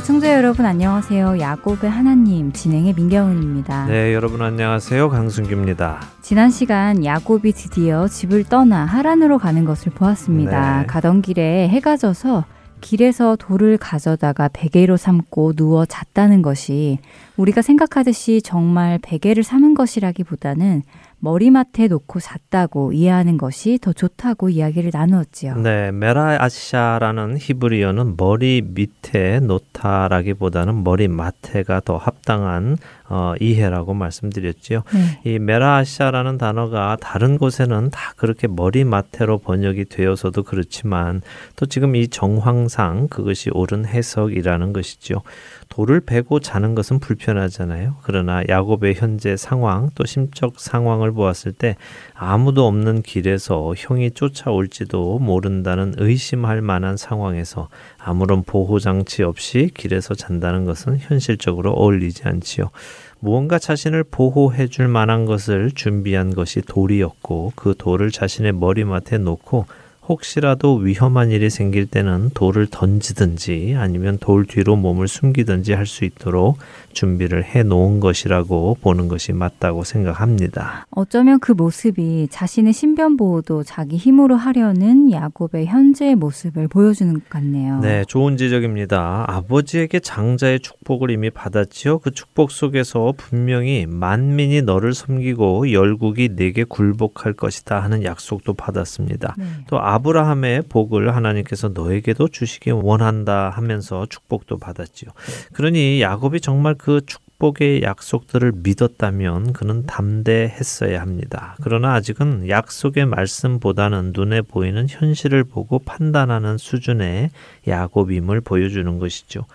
애청자 여러분 안녕하세요. 야곱의 하나님 진행의 민경은입니다. 네, 여러분 안녕하세요. 강순규입니다. 지난 시간 야곱이 드디어 집을 떠나 하란으로 가는 것을 보았습니다. 네. 가던 길에 해가 져서 길에서 돌을 가져다가 베개로 삼고 누워 잤다는 것이 우리가 생각하듯이 정말 베개를 삼은 것이라기보다는 머리맡에 놓고 잤다고 이해하는 것이 더 좋다고 이야기를 나누었지요. 네, 메라아시아라는 히브리어는 머리 밑에 놓다라기보다는 머리맡에가 더 합당한 어, 이해라고 말씀드렸지요. 네. 이 메라아시아라는 단어가 다른 곳에는 다 그렇게 머리맡에로 번역이 되어서도 그렇지만 또 지금 이 정황상 그것이 옳은 해석이라는 것이죠. 돌을 베고 자는 것은 불편하잖아요. 그러나 야곱의 현재 상황 또 심적 상황을 보았을 때 아무도 없는 길에서 형이 쫓아올지도 모른다는 의심할 만한 상황에서 아무런 보호 장치 없이 길에서 잔다는 것은 현실적으로 어울리지 않지요. 무언가 자신을 보호해 줄 만한 것을 준비한 것이 돌이었고 그 돌을 자신의 머리맡에 놓고 혹시라도 위험한 일이 생길 때는 돌을 던지든지 아니면 돌 뒤로 몸을 숨기든지 할 수 있도록 준비를 해 놓은 것이라고 보는 것이 맞다고 생각합니다. 어쩌면 그 모습이 자신의 신변 보호도 자기 힘으로 하려는 야곱의 현재의 모습을 보여주는 것 같네요. 네, 좋은 지적입니다. 아버지에게 장자의 축복을 이미 받았지요. 그 축복 속에서 분명히 만민이 너를 섬기고 열국이 내게 굴복할 것이다 하는 약속도 받았습니다. 네. 또 아 브라함의 복을 하나님께서 너에게도 주시기 원한다 하면서 축복도 받았지요. 그러니 야곱이 정말 그 축복의 약속들을 믿었다면 그는 담대했어야 합니다. 그러나 아직은 약속의 말씀보다는 눈에 보이는 현실을 보고 판단하는 수준의 야곱임을 보여주는 것이죠.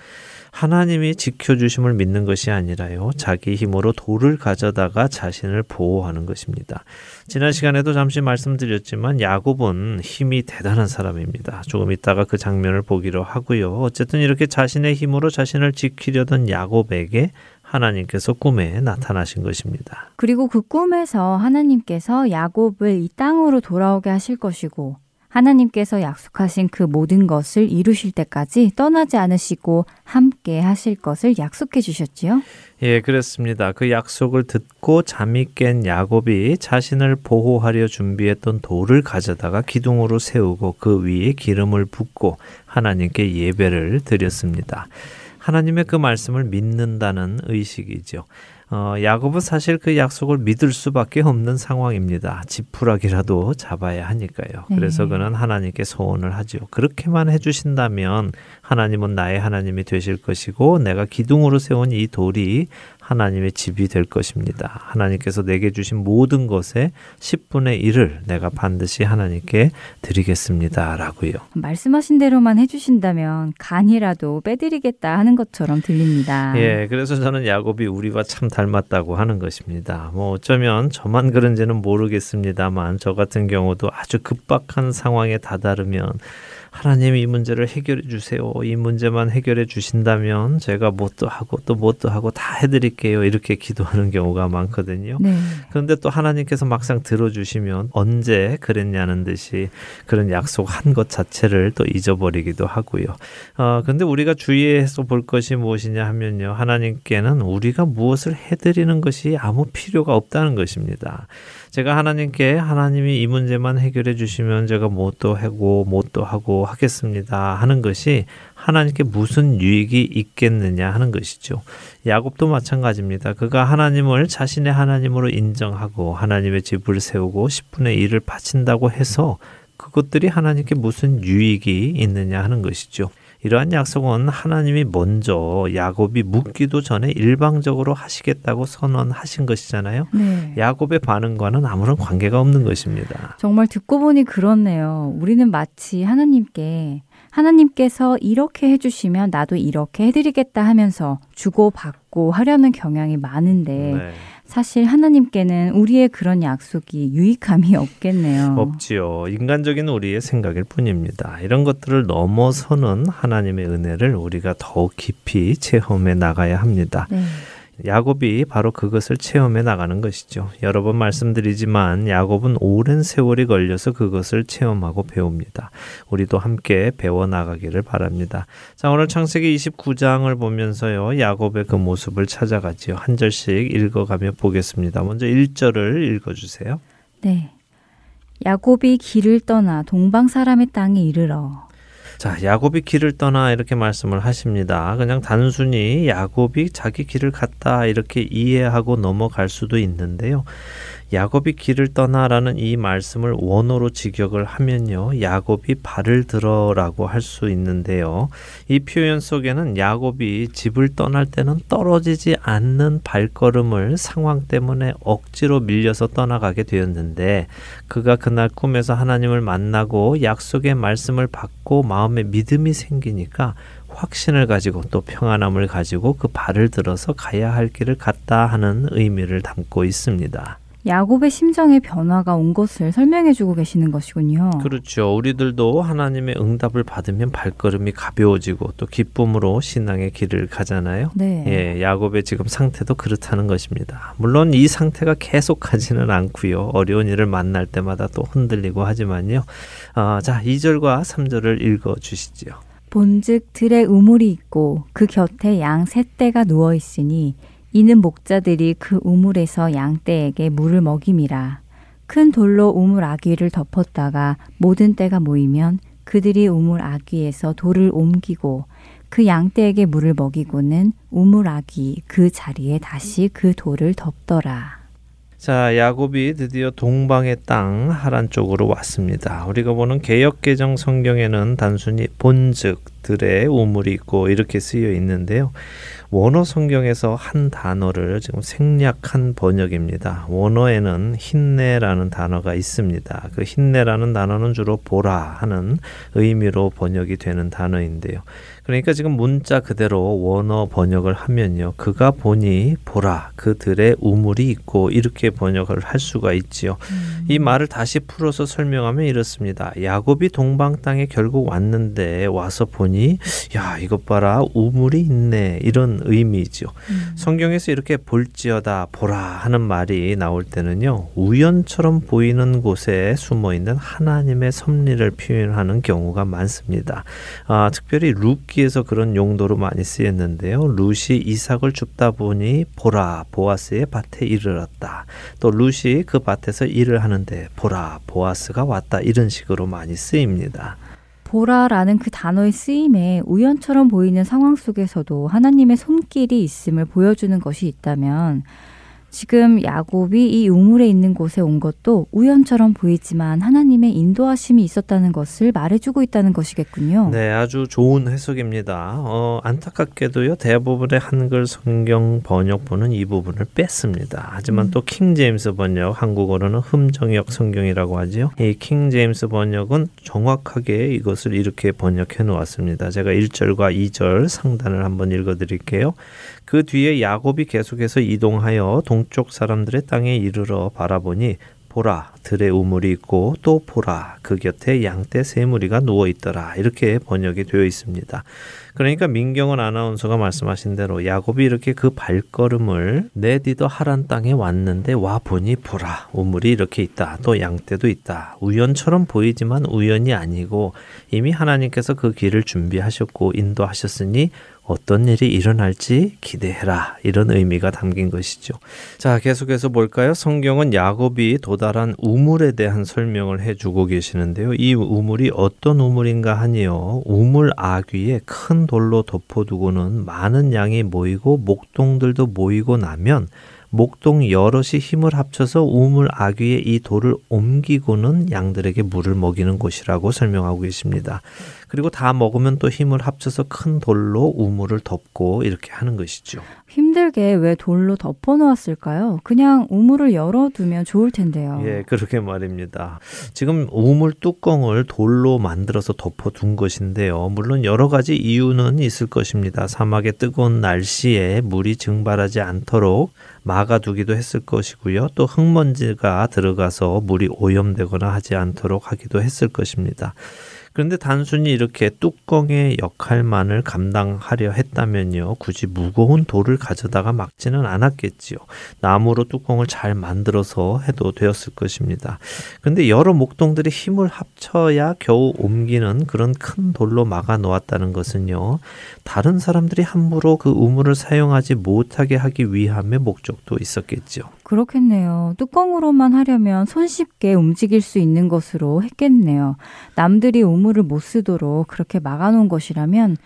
하나님이 지켜주심을 믿는 것이 아니라요. 자기 힘으로 돌을 가져다가 자신을 보호하는 것입니다. 지난 시간에도 잠시 말씀드렸지만 야곱은 힘이 대단한 사람입니다. 조금 있다가 그 장면을 보기로 하고요. 어쨌든 이렇게 자신의 힘으로 자신을 지키려던 야곱에게 하나님께서 꿈에 나타나신 것입니다. 그리고 그 꿈에서 하나님께서 야곱을 이 땅으로 돌아오게 하실 것이고 하나님께서 약속하신 그 모든 것을 이루실 때까지 떠나지 않으시고 함께 하실 것을 약속해 주셨지요? 예, 그렇습니다. 그 약속을 듣고 잠이 깬 야곱이 자신을 보호하려 준비했던 돌을 가져다가 기둥으로 세우고 그 위에 기름을 붓고 하나님께 예배를 드렸습니다. 하나님의 그 말씀을 믿는다는 의식이죠. 어, 야곱은 사실 그 약속을 믿을 수밖에 없는 상황입니다. 지푸라기라도 잡아야 하니까요. 그래서 네. 그는 하나님께 소원을 하죠. 그렇게만 해주신다면 하나님은 나의 하나님이 되실 것이고 내가 기둥으로 세운 이 돌이 하나님의 집이 될 것입니다. 하나님께서 내게 주신 모든 것의 10분의 1을 내가 반드시 하나님께 드리겠습니다. 라고요. 말씀하신 대로만 해주신다면 간이라도 빼드리겠다 하는 것처럼 들립니다. 예, 그래서 저는 야곱이 우리와 참 닮았다고 하는 것입니다. 뭐 어쩌면 저만 그런지는 모르겠습니다만 저 같은 경우도 아주 급박한 상황에 다다르면 하나님 이 문제를 해결해 주세요. 이 문제만 해결해 주신다면 제가 뭣도 하고 또 뭣도 하고 다 해드릴게요. 이렇게 기도하는 경우가 많거든요. 네. 그런데 또 하나님께서 막상 들어주시면 언제 그랬냐는 듯이 그런 약속한 것 자체를 또 잊어버리기도 하고요. 어, 근데 우리가 주의해서 볼 것이 무엇이냐 하면요. 하나님께는 우리가 무엇을 해드리는 것이 아무 필요가 없다는 것입니다. 제가 하나님께 하나님이 이 문제만 해결해 주시면 제가 뭣도 하고 뭣도 하고 하겠습니다 하는 것이 하나님께 무슨 유익이 있겠느냐 하는 것이죠. 야곱도 마찬가지입니다. 그가 하나님을 자신의 하나님으로 인정하고 하나님의 집을 세우고 10분의 1을 바친다고 해서 그것들이 하나님께 무슨 유익이 있느냐 하는 것이죠. 이러한 약속은 하나님이 먼저 야곱이 묻기도 전에 일방적으로 하시겠다고 선언하신 것이잖아요. 네. 야곱의 반응과는 아무런 관계가 없는 것입니다. 정말 듣고 보니 그렇네요. 우리는 마치 하나님께 하나님께서 이렇게 해주시면 나도 이렇게 해드리겠다 하면서 주고받고 하려는 경향이 많은데 네. 사실 하나님께는 우리의 그런 약속이 유익함이 없겠네요. 없지요. 인간적인 우리의 생각일 뿐입니다. 이런 것들을 넘어서는 하나님의 은혜를 우리가 더욱 깊이 체험해 나가야 합니다. 네. 야곱이 바로 그것을 체험해 나가는 것이죠. 여러 번 말씀드리지만 야곱은 오랜 세월이 걸려서 그것을 체험하고 배웁니다. 우리도 함께 배워 나가기를 바랍니다. 자, 오늘 창세기 29장을 보면서요. 야곱의 그 모습을 찾아가지요. 한 절씩 읽어 가며 보겠습니다. 먼저 1절을 읽어 주세요. 네. 야곱이 길을 떠나 동방 사람의 땅에 이르러 자, 야곱이 길을 떠나 이렇게 말씀을 하십니다. 그냥 단순히 야곱이 자기 길을 갔다 이렇게 이해하고 넘어갈 수도 있는데요. 야곱이 길을 떠나라는 이 말씀을 원어로 직역을 하면요. 야곱이 발을 들어라고 할 수 있는데요. 이 표현 속에는 야곱이 집을 떠날 때는 떨어지지 않는 발걸음을 상황 때문에 억지로 밀려서 떠나가게 되었는데 그가 그날 꿈에서 하나님을 만나고 약속의 말씀을 받고 마음에 믿음이 생기니까 확신을 가지고 또 평안함을 가지고 그 발을 들어서 가야 할 길을 갔다 하는 의미를 담고 있습니다. 야곱의 심정의 변화가 온 것을 설명해 주고 계시는 것이군요. 그렇죠. 우리들도 하나님의 응답을 받으면 발걸음이 가벼워지고 또 기쁨으로 신앙의 길을 가잖아요. 네. 예, 야곱의 지금 상태도 그렇다는 것입니다. 물론 이 상태가 계속 가지는 않고요. 어려운 일을 만날 때마다 또 흔들리고 하지만요. 어, 자, 2절과 3절을 읽어 주시지요. 본즉 들에 우물이 있고 그 곁에 양 셋대가 누워 있으니 이는 목자들이 그 우물에서 양떼에게 물을 먹임이라. 큰 돌로 우물 아귀를 덮었다가 모든 때가 모이면 그들이 우물 아귀에서 돌을 옮기고 그 양떼에게 물을 먹이고는 우물 아귀 그 자리에 다시 그 돌을 덮더라. 자, 야곱이 드디어 동방의 땅 하란 쪽으로 왔습니다. 우리가 보는 개혁개정 성경에는 단순히 본즉 들의 우물이 있고 이렇게 쓰여 있는데요. 원어 성경에서 한 단어를 지금 생략한 번역입니다. 원어에는 힘내라는 단어가 있습니다. 그 힘내라는 단어는 주로 보라 하는 의미로 번역이 되는 단어인데요. 그러니까 지금 문자 그대로 원어 번역을 하면요. 그가 보니 보라 그들의 우물이 있고 이렇게 번역을 할 수가 있지요. 음. 이 말을 다시 풀어서 설명하면 이렇습니다. 야곱이 동방 땅에 결국 왔는데 와서 보니 야 이것 봐라 우물이 있네 이런 의미죠. 음. 성경에서 이렇게 볼지어다 보라 하는 말이 나올 때는요. 우연처럼 보이는 곳에 숨어 있는 하나님의 섭리를 표현하는 경우가 많습니다. 아, 특별히 룩 기에서 그런 용도로 많이 쓰였는데요. 룻이 이삭을 줍다 보니 보라 보아스의 밭에 이르렀다. 또 룻이 그 밭에서 일을 하는데 보라 보아스가 왔다 이런 식으로 많이 쓰입니다. 보라라는 그 단어의 쓰임에 우연처럼 보이는 상황 속에서도 하나님의 손길이 있음을 보여주는 것이 있다면 지금 야곱이 이 우물에 있는 곳에 온 것도 우연처럼 보이지만 하나님의 인도하심이 있었다는 것을 말해주고 있다는 것이겠군요. 네, 아주 좋은 해석입니다. 어, 안타깝게도요, 대부분의 한글 성경 번역본은 이 부분을 뺐습니다. 하지만 음. 또 킹 제임스 번역, 한국어로는 흠정역 성경이라고 하지요. 이 킹 제임스 번역은 정확하게 이것을 이렇게 번역해 놓았습니다. 제가 1절과 2절 상단을 한번 읽어 드릴게요. 그 뒤에 야곱이 계속해서 이동하여 동쪽 사람들의 땅에 이르러 바라보니 보라 들의 우물이 있고 또 보라 그 곁에 양떼 세 무리가 누워 있더라. 이렇게 번역이 되어 있습니다. 그러니까 민경은 아나운서가 말씀하신 대로 야곱이 이렇게 그 발걸음을 내디더 하란 땅에 왔는데 와 보니 보라 우물이 이렇게 있다. 또 양떼도 있다. 우연처럼 보이지만 우연이 아니고 이미 하나님께서 그 길을 준비하셨고 인도하셨으니 어떤 일이 일어날지 기대해라. 이런 의미가 담긴 것이죠. 자, 계속해서 볼까요? 성경은 야곱이 도달한 우물에 대한 설명을 해주고 계시는데요. 이 우물이 어떤 우물인가 하니요. 우물 아귀에 큰 돌로 덮어두고는 많은 양이 모이고 목동들도 모이고 나면 목동 여럿이 힘을 합쳐서 우물 아귀에 이 돌을 옮기고는 양들에게 물을 먹이는 곳이라고 설명하고 계십니다. 그리고 다 먹으면 또 힘을 합쳐서 큰 돌로 우물을 덮고 이렇게 하는 것이죠. 힘들게 왜 돌로 덮어 놓았을까요? 그냥 우물을 열어두면 좋을 텐데요. 예, 그렇게 말입니다. 지금 우물 뚜껑을 돌로 만들어서 덮어둔 것인데요. 물론 여러 가지 이유는 있을 것입니다. 사막의 뜨거운 날씨에 물이 증발하지 않도록 막아두기도 했을 것이고요. 또 흙먼지가 들어가서 물이 오염되거나 하지 않도록 하기도 했을 것입니다. 그런데 단순히 이렇게 뚜껑의 역할만을 감당하려 했다면요. 굳이 무거운 돌을 가져다가 막지는 않았겠지요. 나무로 뚜껑을 잘 만들어서 해도 되었을 것입니다. 그런데 여러 목동들이 힘을 합쳐야 겨우 옮기는 그런 큰 돌로 막아 놓았다는 것은요. 다른 사람들이 함부로 그 우물을 사용하지 못하게 하기 위함의 목적도 있었겠죠. 그렇겠네요. 뚜껑으로만 하려면 손쉽게 움직일 수 있는 것으로 했겠네요. 남들이 우물을 못 쓰도록 그렇게 막아놓은 것이라면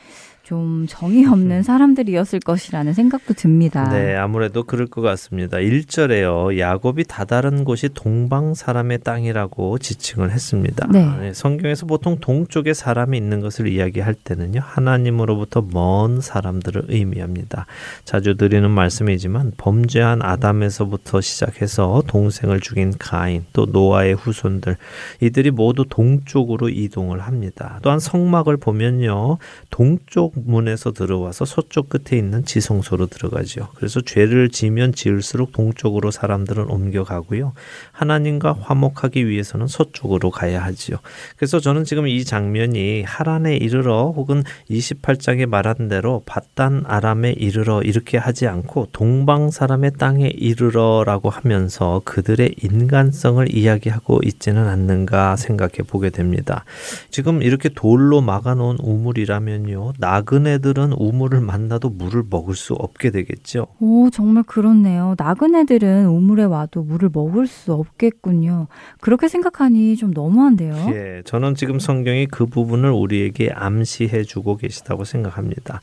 좀 정이 없는 사람들이었을 것이라는 생각도 듭니다. 네, 아무래도 그럴 것 같습니다. 1절에요. 야곱이 다다른 곳이 동방 사람의 땅이라고 지칭을 했습니다. 네. 네, 성경에서 보통 동쪽에 사람이 있는 것을 이야기할 때는요. 하나님으로부터 먼 사람들을 의미합니다. 자주 드리는 말씀이지만 범죄한 아담에서부터 시작해서 동생을 죽인 가인, 또 노아의 후손들 이들이 모두 동쪽으로 이동을 합니다. 또한 성막을 보면요. 동쪽 문에서 들어와서 서쪽 끝에 있는 지성소로 들어가죠. 그래서 죄를 지면 지을수록 동쪽으로 사람들은 옮겨가고요. 하나님과 화목하기 위해서는 서쪽으로 가야 하지요. 그래서 저는 지금 이 장면이 하란에 이르러 혹은 28장에 말한 대로 바단 아람에 이르러 이렇게 하지 않고 동방 사람의 땅에 이르러라고 하면서 그들의 인간성을 이야기하고 있지는 않는가 생각해 보게 됩니다. 지금 이렇게 돌로 막아놓은 우물이라면요. 나그네들은 우물을 만나도 물을 먹을 수 없게 되겠죠. 오, 정말 그렇네요. 나그네들은 우물에 와도 물을 먹을 수 없겠군요. 그렇게 생각하니 좀 너무한데요. 예, 저는 지금 성경이 그 부분을 우리에게 암시해 주고 계시다고 생각합니다.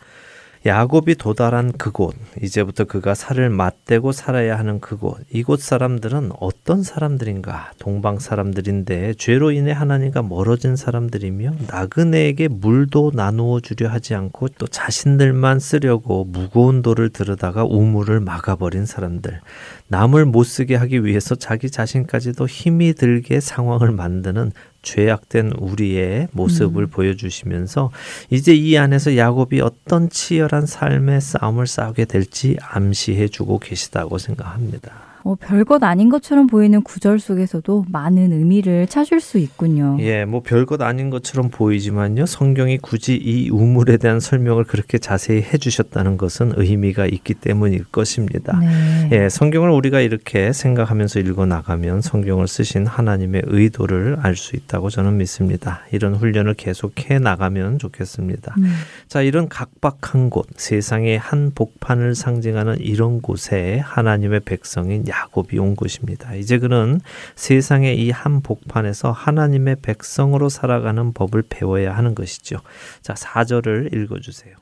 야곱이 도달한 그곳, 이제부터 그가 살을 맞대고 살아야 하는 그곳, 이곳 사람들은 어떤 사람들인가? 동방 사람들인데 죄로 인해 하나님과 멀어진 사람들이며 나그네에게 물도 나누어 주려 하지 않고 또 자신들만 쓰려고 무거운 돌을 들여다가 우물을 막아버린 사람들. 남을 못 쓰게 하기 위해서 자기 자신까지도 힘이 들게 상황을 만드는 죄악된 우리의 모습을 음. 보여주시면서 이제 이 안에서 야곱이 어떤 치열한 삶의 싸움을 싸우게 될지 암시해 주고 계시다고 생각합니다. 어, 별것 아닌 것처럼 보이는 구절 속에서도 많은 의미를 찾을 수 있군요. 예, 뭐 별것 아닌 것처럼 보이지만요. 성경이 굳이 이 우물에 대한 설명을 그렇게 자세히 해주셨다는 것은 의미가 있기 때문일 것입니다. 네. 예, 성경을 우리가 이렇게 생각하면서 읽어 나가면 성경을 쓰신 하나님의 의도를 알 수 있다고 저는 믿습니다. 이런 훈련을 계속해 나가면 좋겠습니다. 음. 자, 이런 각박한 곳, 세상의 한 복판을 상징하는 이런 곳에 하나님의 백성인 야곱이 온 것입니다. 이제 그는 세상의 이 한 복판에서 하나님의 백성으로 살아가는 법을 배워야 하는 것이죠. 자, 4절을 읽어 주세요.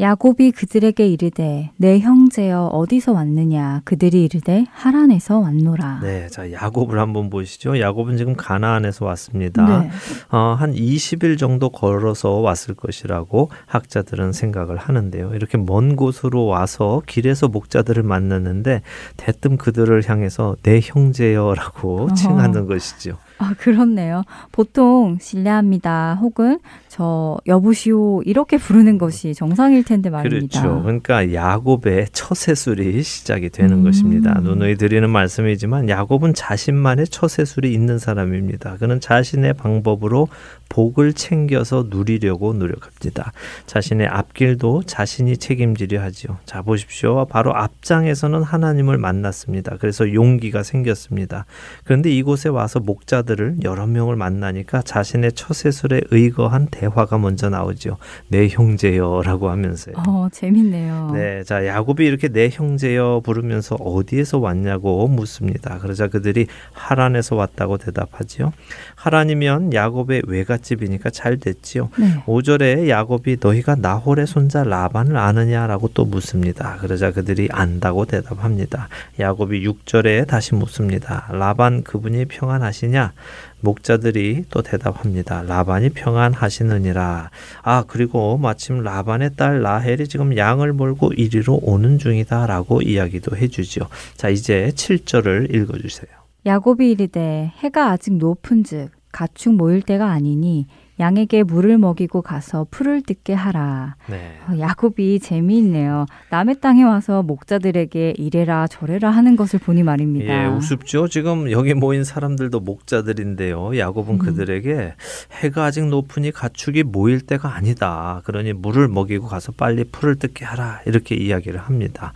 야곱이 그들에게 이르되 내 형제여 어디서 왔느냐 그들이 이르되 하란에서 왔노라. 네, 자 야곱을 한번 보시죠. 야곱은 지금 가나안에서 왔습니다. 네. 어, 한 20일 정도 걸어서 왔을 것이라고 학자들은 생각을 하는데요. 이렇게 먼 곳으로 와서 길에서 목자들을 만났는데 대뜸 그들을 향해서 내 형제여라고 칭하는 것이죠. 아, 그렇네요. 보통 실례합니다. 혹은 저 여보시오 이렇게 부르는 것이 정상일 텐데 말입니다. 그렇죠. 그러니까 야곱의 처세술이 시작이 되는 음. 것입니다. 누누이 드리는 말씀이지만 야곱은 자신만의 처세술이 있는 사람입니다. 그는 자신의 방법으로 복을 챙겨서 누리려고 노력합니다. 자신의 앞길도 자신이 책임지려 하지요. 자 보십시오. 바로 앞장에서는 하나님을 만났습니다. 그래서 용기가 생겼습니다. 그런데 이곳에 와서 목자들을 여러 명을 만나니까 자신의 처세술에 의거한 대 화가 먼저 나오죠. 내 형제여라고 하면서요. 어, 재밌네요. 네, 자 야곱이 이렇게 내 형제여 부르면서 어디에서 왔냐고 묻습니다. 그러자 그들이 하란에서 왔다고 대답하지요. 하란이면 야곱의 외가 이갓집이니까 잘 됐지요. 네. 5절에 야곱이 너희가 나홀의 손자 라반을 아느냐라고 또 묻습니다. 그러자 그들이 안다고 대답합니다. 야곱이 6절에 다시 묻습니다. 라반 그분이 평안하시냐? 목자들이 또 대답합니다. 라반이 평안하시느니라. 아, 그리고 마침 라반의 딸 라헬이 지금 양을 몰고 이리로 오는 중이다 라고 이야기도 해주죠. 자, 이제 7절을 읽어주세요. 야곱이 이르되 해가 아직 높은 즉 가축 모일 때가 아니니 양에게 물을 먹이고 가서 풀을 뜯게 하라. 네. 어, 야곱이 재미있네요. 남의 땅에 와서 목자들에게 이래라 저래라 하는 것을 보니 말입니다. 예, 우습죠. 지금 여기 모인 사람들도 목자들인데요. 야곱은 음. 그들에게 해가 아직 높으니 가축이 모일 때가 아니다. 그러니 물을 먹이고 가서 빨리 풀을 뜯게 하라. 이렇게 이야기를 합니다.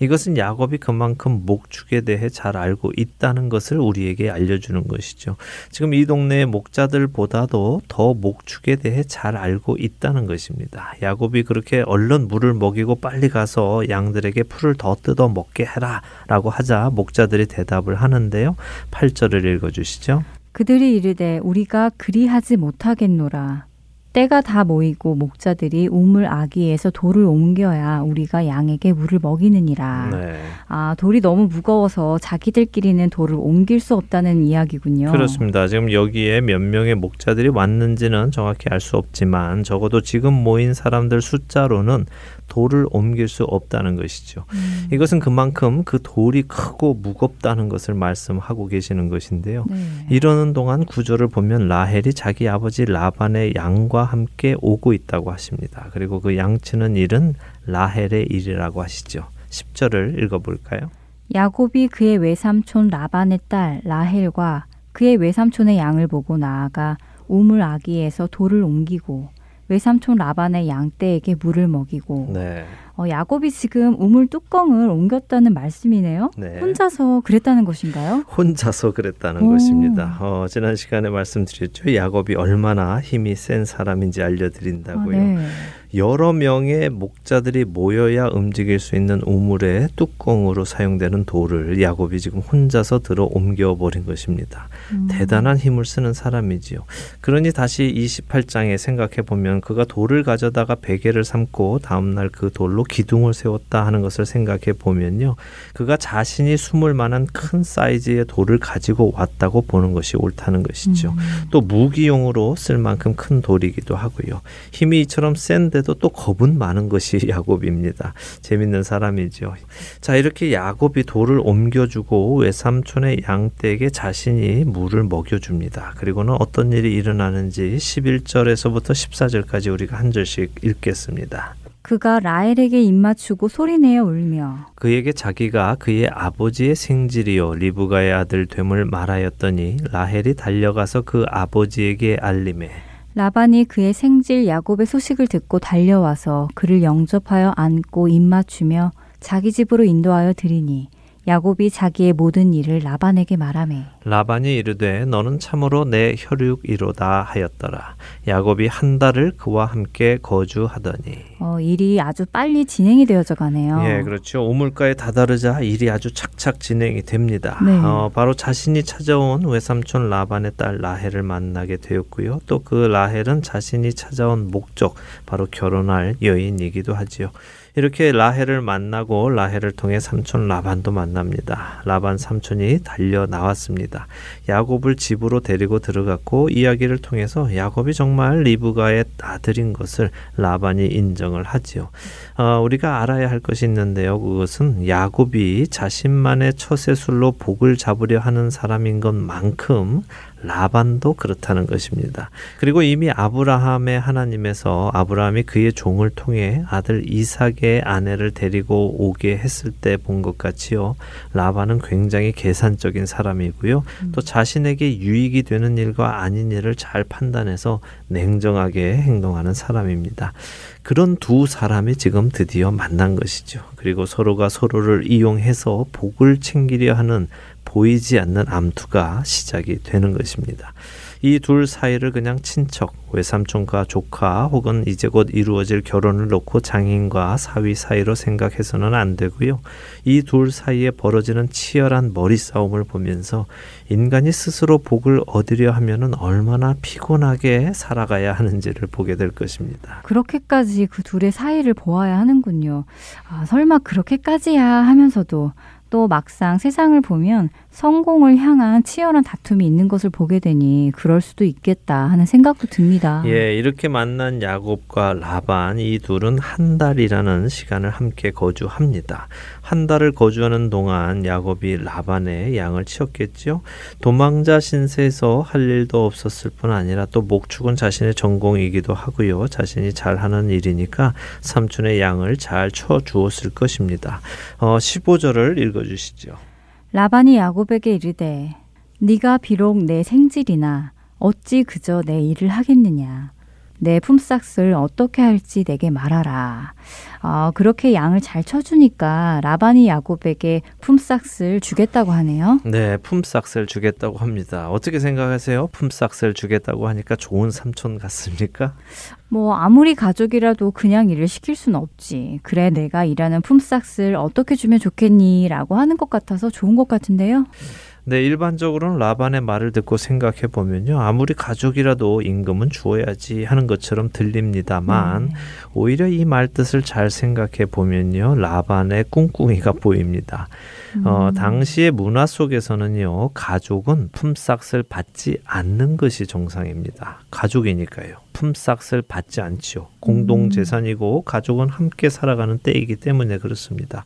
이것은 야곱이 그만큼 목축에 대해 잘 알고 있다는 것을 우리에게 알려주는 것이죠. 지금 이 동네의 목자들보다도 더 목축에 대해 잘 알고 있다는 것입니다. 야곱이 그렇게 얼른 물을 먹이고 빨리 가서 양들에게 풀을 더 뜯어 먹게 해라 라고 하자 목자들이 대답을 하는데요. 8절을 읽어 주시죠. 그들이 이르되 우리가 그리하지 못하겠노라. 때가 다 모이고 목자들이 우물 아기에서 돌을 옮겨야 우리가 양에게 물을 먹이느니라. 네. 아, 돌이 너무 무거워서 자기들끼리는 돌을 옮길 수 없다는 이야기군요. 그렇습니다. 지금 여기에 몇 명의 목자들이 왔는지는 정확히 알 수 없지만 적어도 지금 모인 사람들 숫자로는 돌을 옮길 수 없다는 것이죠. 음. 이것은 그만큼 그 돌이 크고 무겁다는 것을 말씀하고 계시는 것인데요. 네. 이러는 동안 구절을 보면 라헬이 자기 아버지 라반의 양과 함께 오고 있다고 하십니다. 그리고 그 양치는 일은 라헬의 일이라고 하시죠. 10절을 읽어볼까요? 야곱이 그의 외삼촌 라반의 딸 라헬과 그의 외삼촌의 양을 보고 나아가 우물 아기에서 돌을 옮기고 외삼촌 라반의 양떼에게 물을 먹이고 네. 어, 야곱이 지금 우물 뚜껑을 옮겼다는 말씀이네요. 네. 혼자서 그랬다는 것인가요? 혼자서 그랬다는 오. 것입니다. 어, 지난 시간에 말씀드렸죠. 야곱이 얼마나 힘이 센 사람인지 알려드린다고요. 아, 네. 여러 명의 목자들이 모여야 움직일 수 있는 우물의 뚜껑으로 사용되는 돌을 야곱이 지금 혼자서 들어 옮겨 버린 것입니다. 음. 대단한 힘을 쓰는 사람이지요. 그러니 다시 28장에 생각해 보면 그가 돌을 가져다가 베개를 삼고 다음 날 그 돌로 기둥을 세웠다 하는 것을 생각해 보면요. 그가 자신이 숨을 만한 큰 사이즈의 돌을 가지고 왔다고 보는 것이 옳다는 것이죠. 음. 또 무기용으로 쓸 만큼 큰 돌이기도 하고요. 힘이 이처럼 센데 그런데도 또 겁은 많은 것이 야곱입니다. 재밌는 사람이죠. 자, 이렇게 야곱이 돌을 옮겨주고 외삼촌의 양떼에게 자신이 물을 먹여줍니다. 그리고는 어떤 일이 일어나는지 11절에서부터 14절까지 우리가 한 절씩 읽겠습니다. 그가 라헬에게 입맞추고 소리내어 울며 그에게 자기가 그의 아버지의 생질이요 리브가의 아들 됨을 말하였더니 라헬이 달려가서 그 아버지에게 알림해 라반이 그의 생질 야곱의 소식을 듣고 달려와서 그를 영접하여 안고 입맞추며 자기 집으로 인도하여 드리니 야곱이 자기의 모든 일을 라반에게 말하매 라반이 이르되 너는 참으로 내 혈육이로다 하였더라 야곱이 한 달을 그와 함께 거주하더니 어, 일이 아주 빨리 진행이 되어져 가네요. 예, 그렇죠. 우물가에 다다르자 일이 아주 착착 진행이 됩니다. 네. 어, 바로 자신이 찾아온 외삼촌 라반의 딸 라헬을 만나게 되었고요. 또 그 라헬은 자신이 찾아온 목적 바로 결혼할 여인이기도 하지요. 이렇게 라헬을 만나고 라헬을 통해 삼촌 라반도 만납니다. 라반 삼촌이 달려 나왔습니다. 야곱을 집으로 데리고 들어갔고 이야기를 통해서 야곱이 정말 리브가의 아들인 것을 라반이 인정을 하지요. 어, 우리가 알아야 할 것이 있는데요. 그것은 야곱이 자신만의 처세술로 복을 잡으려 하는 사람인 것만큼 라반도 그렇다는 것입니다. 그리고 이미 아브라함의 하나님에서 아브라함이 그의 종을 통해 아들 이삭의 아내를 데리고 오게 했을 때 본 것 같이요. 라반은 굉장히 계산적인 사람이고요. 음. 또 자신에게 유익이 되는 일과 아닌 일을 잘 판단해서 냉정하게 행동하는 사람입니다. 그런 두 사람이 지금 드디어 만난 것이죠. 그리고 서로가 서로를 이용해서 복을 챙기려 하는 보이지 않는 암투가 시작이 되는 것입니다. 이 둘 사이를 그냥 친척, 외삼촌과 조카 혹은 이제 곧 이루어질 결혼을 놓고 장인과 사위 사이로 생각해서는 안 되고요. 이 둘 사이에 벌어지는 치열한 머리 싸움을 보면서 인간이 스스로 복을 얻으려 하면은 얼마나 피곤하게 살아가야 하는지를 보게 될 것입니다. 그렇게까지 그 둘의 사이를 보아야 하는군요. 아, 설마 그렇게까지야 하면서도 또 막상 세상을 보면 성공을 향한 치열한 다툼이 있는 것을 보게 되니 그럴 수도 있겠다 하는 생각도 듭니다. 예, 이렇게 만난 야곱과 라반 이 둘은 한 달이라는 시간을 함께 거주합니다. 한 달을 거주하는 동안 야곱이 라반의 양을 치었겠지요. 도망자 신세에서 할 일도 없었을 뿐 아니라 또 목축은 자신의 전공이기도 하고요. 자신이 잘하는 일이니까 삼촌의 양을 잘 쳐 주었을 것입니다. 어, 15절을 읽어 주시죠. 라반이 야곱에게 이르되 네가 비록 내 생질이나 어찌 그저 내 일을 하겠느냐 내 품삯을 어떻게 할지 내게 말하라. 어, 그렇게 양을 잘 쳐주니까 라반이 야곱에게 품삯을 주겠다고 하네요. 네, 품삯을 주겠다고 합니다. 어떻게 생각하세요? 품삯을 주겠다고 하니까 좋은 삼촌 같습니까? 뭐 아무리 가족이라도 그냥 일을 시킬 수는 없지. 그래 내가 일하는 품삯을 어떻게 주면 좋겠니라고 하는 것 같아서 좋은 것 같은데요. 네, 일반적으로는 라반의 말을 듣고 생각해 보면요. 아무리 가족이라도 임금은 주어야지 하는 것처럼 들립니다만 네. 오히려 이 말 뜻을 잘 생각해 보면요. 라반의 꿍꿍이가 보입니다. 어, 음. 어, 당시의 문화 속에서는요. 가족은 품삯을 받지 않는 것이 정상입니다. 가족이니까요. 품삯을 받지 않지요. 공동 재산이고 가족은 함께 살아가는 때이기 때문에 그렇습니다.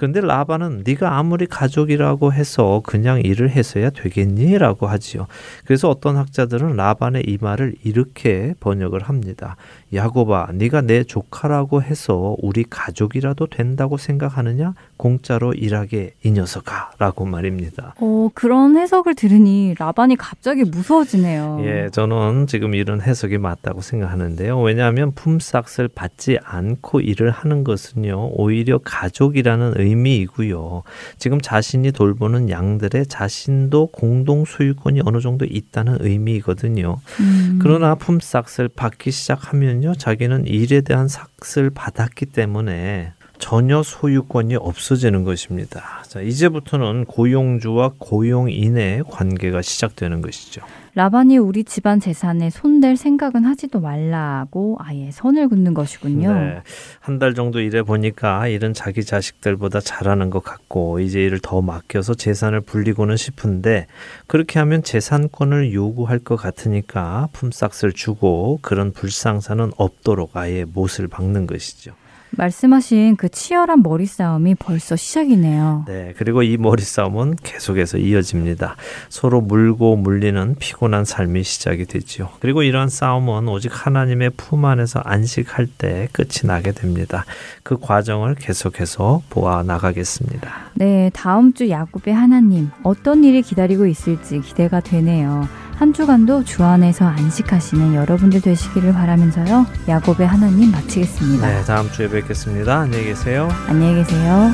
그런데 라반은 네가 아무리 가족이라고 해서 그냥 일을 해서야 되겠니라고 하지요. 그래서 어떤 학자들은 라반의 이 말을 이렇게 번역을 합니다. 야곱아, 네가 내 조카라고 해서 우리 가족이라도 된다고 생각하느냐? 공짜로 일하게 이 녀석아라고 말입니다. 어, 그런 해석을 들으니 라반이 갑자기 무서워지네요. 예, 저는 지금 이런 해석이 맞다고 생각하는데요. 왜냐하면 품삯을 받지 않고 일을 하는 것은요, 오히려 가족이라는 의미이고요. 지금 자신이 돌보는 양들의 자신도 공동 소유권이 어느 정도 있다는 의미이거든요. 음. 그러나 품삯을 받기 시작하면 요, 자기는 일에 대한 삭을 받았기 때문에 전혀 소유권이 없어지는 것입니다. 자, 이제부터는 고용주와 고용인의 관계가 시작되는 것이죠. 라반이 우리 집안 재산에 손댈 생각은 하지도 말라고 아예 선을 긋는 것이군요. 네. 한 달 정도 일해 보니까 일은 자기 자식들보다 잘하는 것 같고 이제 일을 더 맡겨서 재산을 불리고는 싶은데 그렇게 하면 재산권을 요구할 것 같으니까 품삯을 주고 그런 불상사는 없도록 아예 못을 박는 것이죠. 말씀하신 그 치열한 머리 싸움이 벌써 시작이네요. 네, 그리고 이 머리 싸움은 계속해서 이어집니다. 서로 물고 물리는 피곤한 삶이 시작이 되지요. 그리고 이러한 싸움은 오직 하나님의 품 안에서 안식할 때 끝이 나게 됩니다. 그 과정을 계속해서 보아 나가겠습니다. 네, 다음 주 야곱의 하나님 어떤 일이 기다리고 있을지 기대가 되네요. 한 주간도 주 안에서 안식하시는 여러분들 되시기를 바라면서요. 야곱의 하나님 마치겠습니다. 네, 다음 주에 뵙겠습니다. 안녕히 계세요. 안녕히 계세요.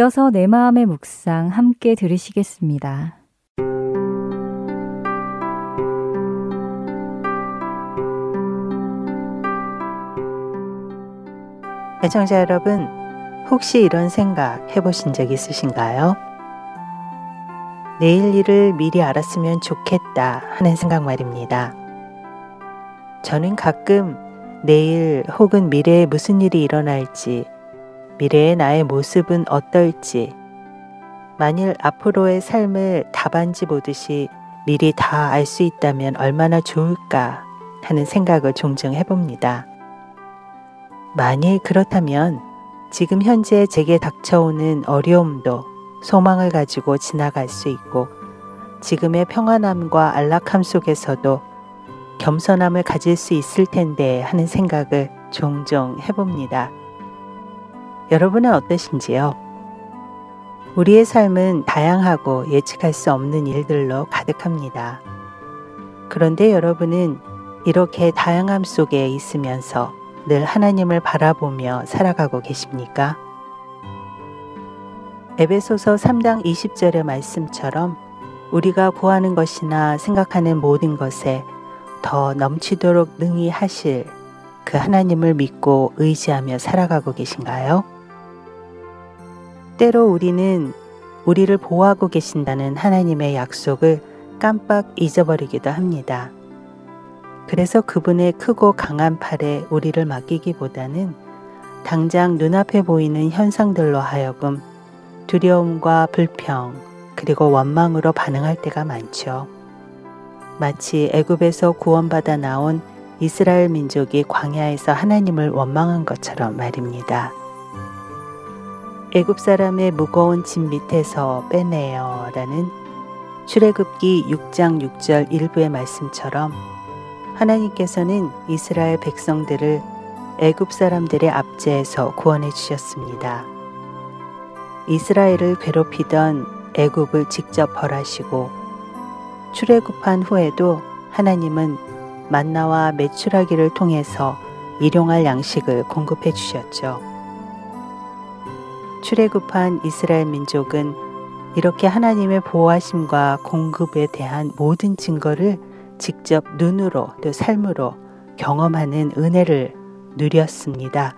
이어서 내 마음의 묵상 함께 들으시겠습니다. 애청자 여러분, 혹시 이런 생각 해보신 적 있으신가요? 내일 일을 미리 알았으면 좋겠다 하는 생각 말입니다. 저는 가끔 내일 혹은 미래에 무슨 일이 일어날지, 미래의 나의 모습은 어떨지, 만일 앞으로의 삶을 답안지 보듯이 미리 다 알 수 있다면 얼마나 좋을까 하는 생각을 종종 해봅니다. 만일 그렇다면 지금 현재 제게 닥쳐오는 어려움도 소망을 가지고 지나갈 수 있고 지금의 평안함과 안락함 속에서도 겸손함을 가질 수 있을 텐데 하는 생각을 종종 해봅니다. 여러분은 어떠신지요? 우리의 삶은 다양하고 예측할 수 없는 일들로 가득합니다. 그런데 여러분은 이렇게 다양함 속에 있으면서 늘 하나님을 바라보며 살아가고 계십니까? 에베소서 3장 20절의 말씀처럼 우리가 구하는 것이나 생각하는 모든 것에 더 넘치도록 능히 하실 그 하나님을 믿고 의지하며 살아가고 계신가요? 때로 우리는 우리를 보호하고 계신다는 하나님의 약속을 깜빡 잊어버리기도 합니다. 그래서 그분의 크고 강한 팔에 우리를 맡기기보다는 당장 눈앞에 보이는 현상들로 하여금 두려움과 불평 그리고 원망으로 반응할 때가 많죠. 마치 애굽에서 구원받아 나온 이스라엘 민족이 광야에서 하나님을 원망한 것처럼 말입니다. 애굽 사람의 무거운 짐 밑에서 빼내어 라는 출애굽기 6장 6절 일부의 말씀처럼 하나님께서는 이스라엘 백성들을 애굽 사람들의 압제에서 구원해 주셨습니다. 이스라엘을 괴롭히던 애굽을 직접 벌하시고 출애굽한 후에도 하나님은 만나와 매출하기를 통해서 일용할 양식을 공급해 주셨죠. 출애굽한 이스라엘 민족은 이렇게 하나님의 보호하심과 공급에 대한 모든 증거를 직접 눈으로 또 삶으로 경험하는 은혜를 누렸습니다.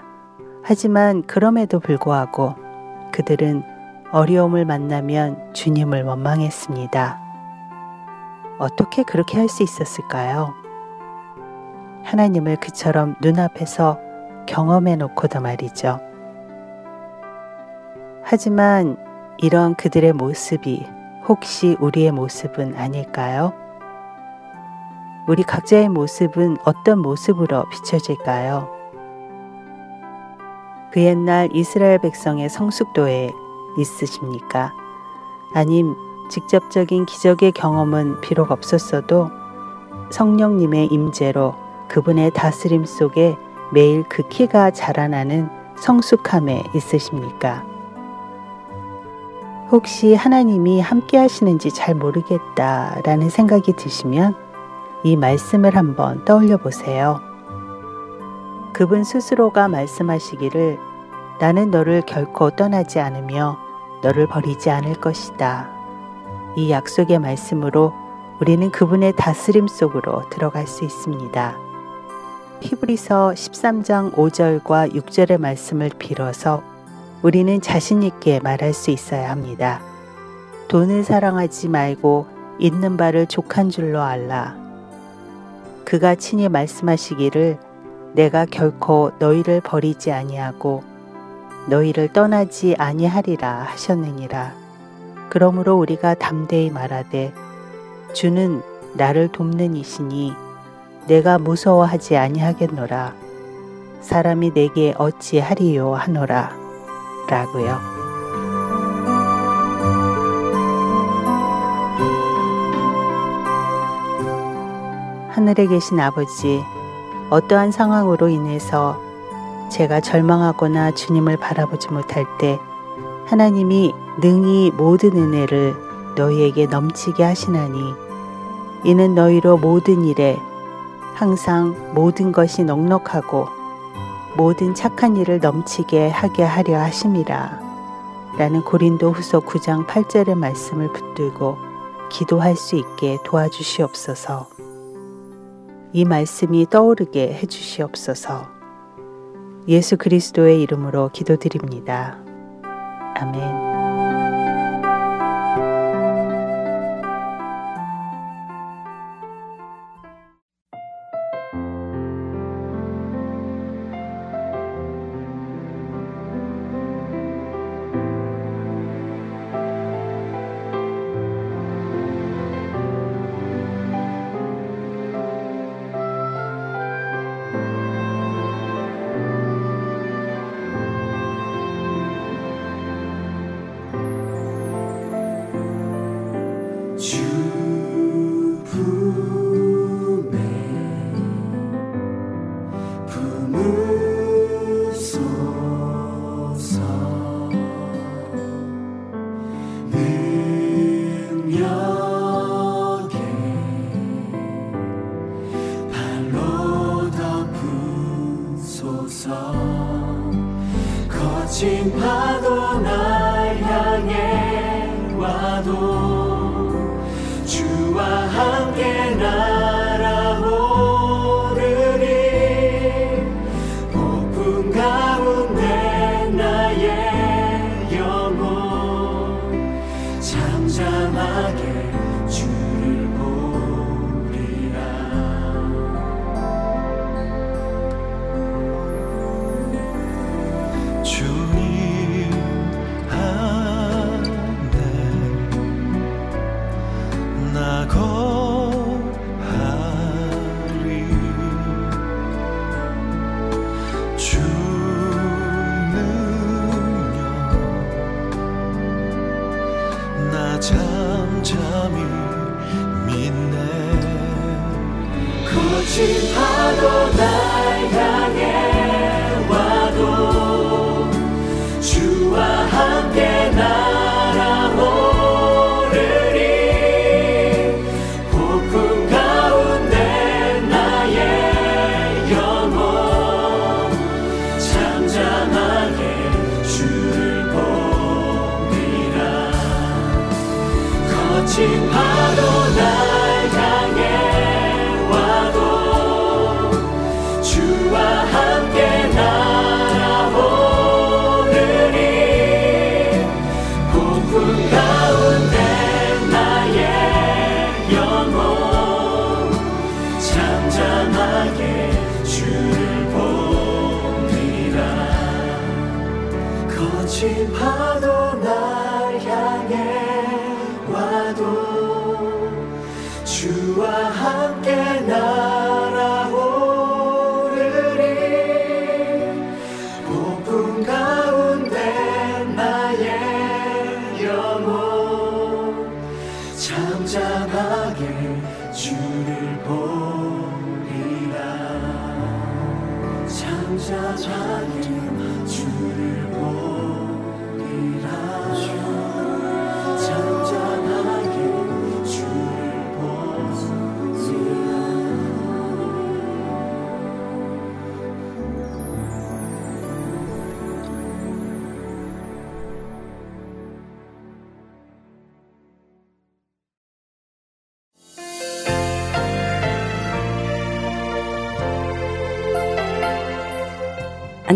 하지만 그럼에도 불구하고 그들은 어려움을 만나면 주님을 원망했습니다. 어떻게 그렇게 할 수 있었을까요? 하나님을 그처럼 눈앞에서 경험해 놓고도 말이죠. 하지만 이런 그들의 모습이 혹시 우리의 모습은 아닐까요? 우리 각자의 모습은 어떤 모습으로 비춰질까요? 그 옛날 이스라엘 백성의 성숙도에 있으십니까? 아님 직접적인 기적의 경험은 비록 없었어도 성령님의 임재로 그분의 다스림 속에 매일 그 키가 자라나는 성숙함에 있으십니까? 혹시 하나님이 함께 하시는지 잘 모르겠다라는 생각이 드시면 이 말씀을 한번 떠올려 보세요. 그분 스스로가 말씀하시기를 나는 너를 결코 떠나지 않으며 너를 버리지 않을 것이다. 이 약속의 말씀으로 우리는 그분의 다스림 속으로 들어갈 수 있습니다. 히브리서 13장 5절과 6절의 말씀을 빌어서 우리는 자신있게 말할 수 있어야 합니다. 돈을 사랑하지 말고 있는 바를 족한 줄로 알라. 그가 친히 말씀하시기를 내가 결코 너희를 버리지 아니하고 너희를 떠나지 아니하리라 하셨느니라. 그러므로 우리가 담대히 말하되 주는 나를 돕는 이시니 내가 무서워하지 아니하겠노라. 사람이 내게 어찌하리요 하노라. 라고요. 하늘에 계신 아버지, 어떠한 상황으로 인해서 제가 절망하거나 주님을 바라보지 못할 때 하나님이 능히 모든 은혜를 너희에게 넘치게 하시나니 이는 너희로 모든 일에 항상 모든 것이 넉넉하고 모든 착한 일을 넘치게 하게 하려 하심이라. 라는 고린도 후서 9장 8절의 말씀을 붙들고 기도할 수 있게 도와주시옵소서. 이 말씀이 떠오르게 해주시옵소서. 예수 그리스도의 이름으로 기도드립니다. 아멘. 와도 날 향해 와도 주와 함께 날 잠잠하게 주를 보리라. 잠잠하게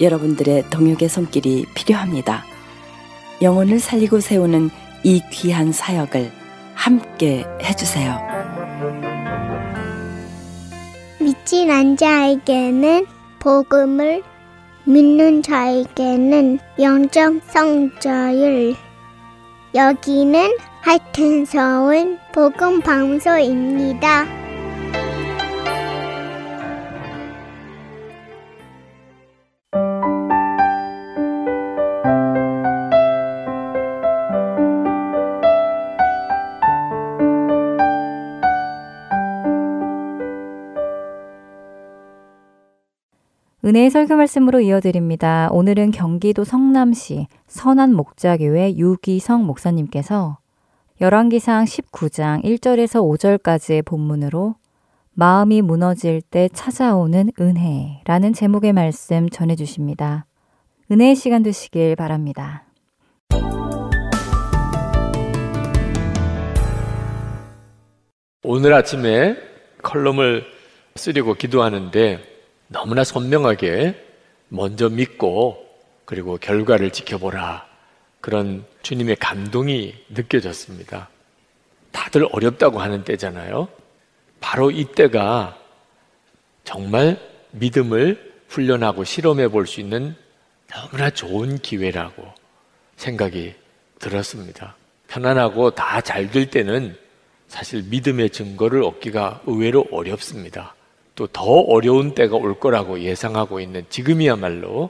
여러분들의 동역의 손길이 필요합니다. 영혼을 살리고 세우는 이 귀한 사역을 함께 해주세요. 믿진 않 자에게는 복음을 믿는 자에게는 영적 성자율 여기는 하여튼 서울 복음 방송입니다. 은혜의 설교 말씀으로 이어드립니다. 오늘은 경기도 성남시 선한 목자교회 유기성 목사님께서 열왕기상 19장 1절에서 5절까지의 본문으로 마음이 무너질 때 찾아오는 은혜라는 제목의 말씀 전해 주십니다. 은혜의 시간 되시길 바랍니다. 오늘 아침에 컬럼을 쓰려고 기도하는데 너무나 선명하게 먼저 믿고 그리고 결과를 지켜보라. 그런 주님의 감동이 느껴졌습니다. 다들 어렵다고 하는 때잖아요. 바로 이때가 정말 믿음을 훈련하고 실험해 볼 수 있는 너무나 좋은 기회라고 생각이 들었습니다. 편안하고 다 잘 될 때는 사실 믿음의 증거를 얻기가 의외로 어렵습니다. 또 더 어려운 때가 올 거라고 예상하고 있는 지금이야말로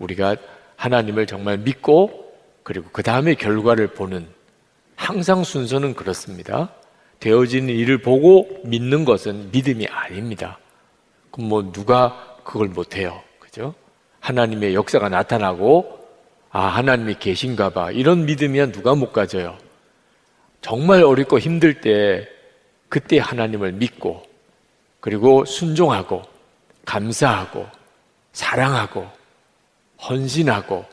우리가 하나님을 정말 믿고 그리고 그 다음에 결과를 보는 항상 순서는 그렇습니다. 되어지는 일을 보고 믿는 것은 믿음이 아닙니다. 그럼 뭐 누가 그걸 못해요. 그죠? 하나님의 역사가 나타나고, 아, 하나님이 계신가 봐. 이런 믿음이야 누가 못 가져요. 정말 어렵고 힘들 때, 그때 하나님을 믿고, 그리고 순종하고, 감사하고, 사랑하고, 헌신하고,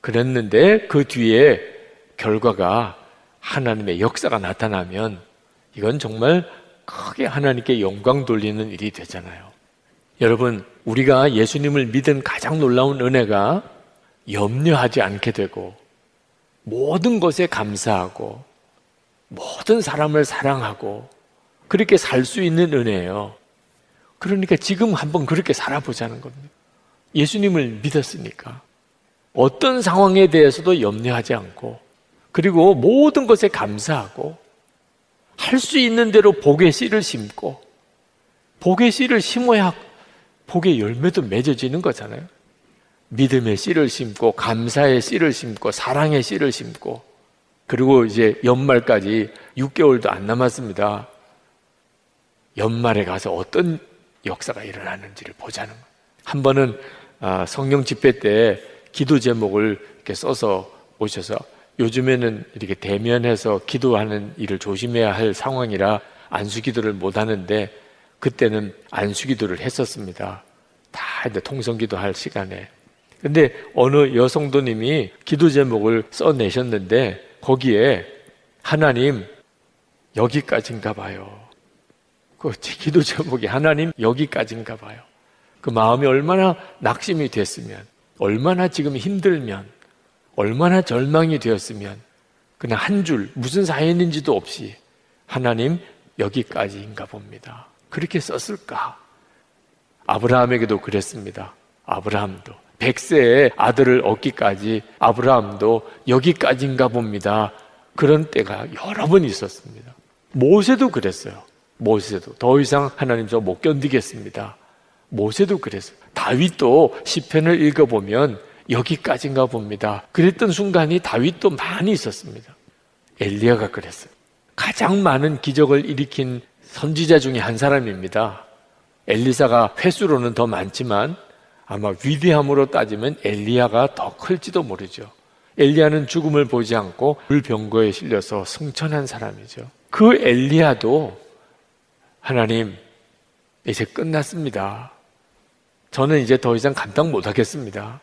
그랬는데 그 뒤에 결과가 하나님의 역사가 나타나면 이건 정말 크게 하나님께 영광 돌리는 일이 되잖아요. 여러분, 우리가 예수님을 믿은 가장 놀라운 은혜가 염려하지 않게 되고 모든 것에 감사하고 모든 사람을 사랑하고 그렇게 살 수 있는 은혜예요. 그러니까 지금 한번 그렇게 살아보자는 겁니다. 예수님을 믿었으니까 어떤 상황에 대해서도 염려하지 않고 그리고 모든 것에 감사하고 할 수 있는 대로 복의 씨를 심고 복의 씨를 심어야 복의 열매도 맺어지는 거잖아요. 믿음의 씨를 심고 감사의 씨를 심고 사랑의 씨를 심고 그리고 이제 연말까지 6개월도 안 남았습니다. 연말에 가서 어떤 역사가 일어나는지를 보자는 거예요. 한 번은 아, 성령 집회 때 기도 제목을 이렇게 써서 오셔서 요즘에는 이렇게 대면해서 기도하는 일을 조심해야 할 상황이라 안수 기도를 못 하는데 그때는 안수 기도를 했었습니다. 다 이제 통성 기도할 시간에. 근데 어느 여성도님이 기도 제목을 써내셨는데 거기에 하나님 여기까지인가 봐요. 그 기도 제목이 하나님 여기까지인가 봐요. 그 마음이 얼마나 낙심이 됐으면, 얼마나 지금 힘들면, 얼마나 절망이 되었으면, 그냥 한 줄, 무슨 사연인지도 없이, 하나님 여기까지인가 봅니다. 그렇게 썼을까? 아브라함에게도 그랬습니다. 아브라함도. 백세의 아들을 얻기까지 아브라함도 여기까지인가 봅니다. 그런 때가 여러 번 있었습니다. 모세도 그랬어요. 모세도 더 이상 하나님 저 못 견디겠습니다. 모세도 그랬어요. 다윗도 시편을 읽어보면 여기까지인가 봅니다. 그랬던 순간이 다윗도 많이 있었습니다. 엘리야가 그랬어요. 가장 많은 기적을 일으킨 선지자 중에 한 사람입니다. 엘리사가 횟수로는 더 많지만 아마 위대함으로 따지면 엘리야가 더 클지도 모르죠. 엘리야는 죽음을 보지 않고 물병거에 실려서 승천한 사람이죠. 그 엘리야도 하나님 이제 끝났습니다. 저는 이제 더 이상 감당 못 하겠습니다.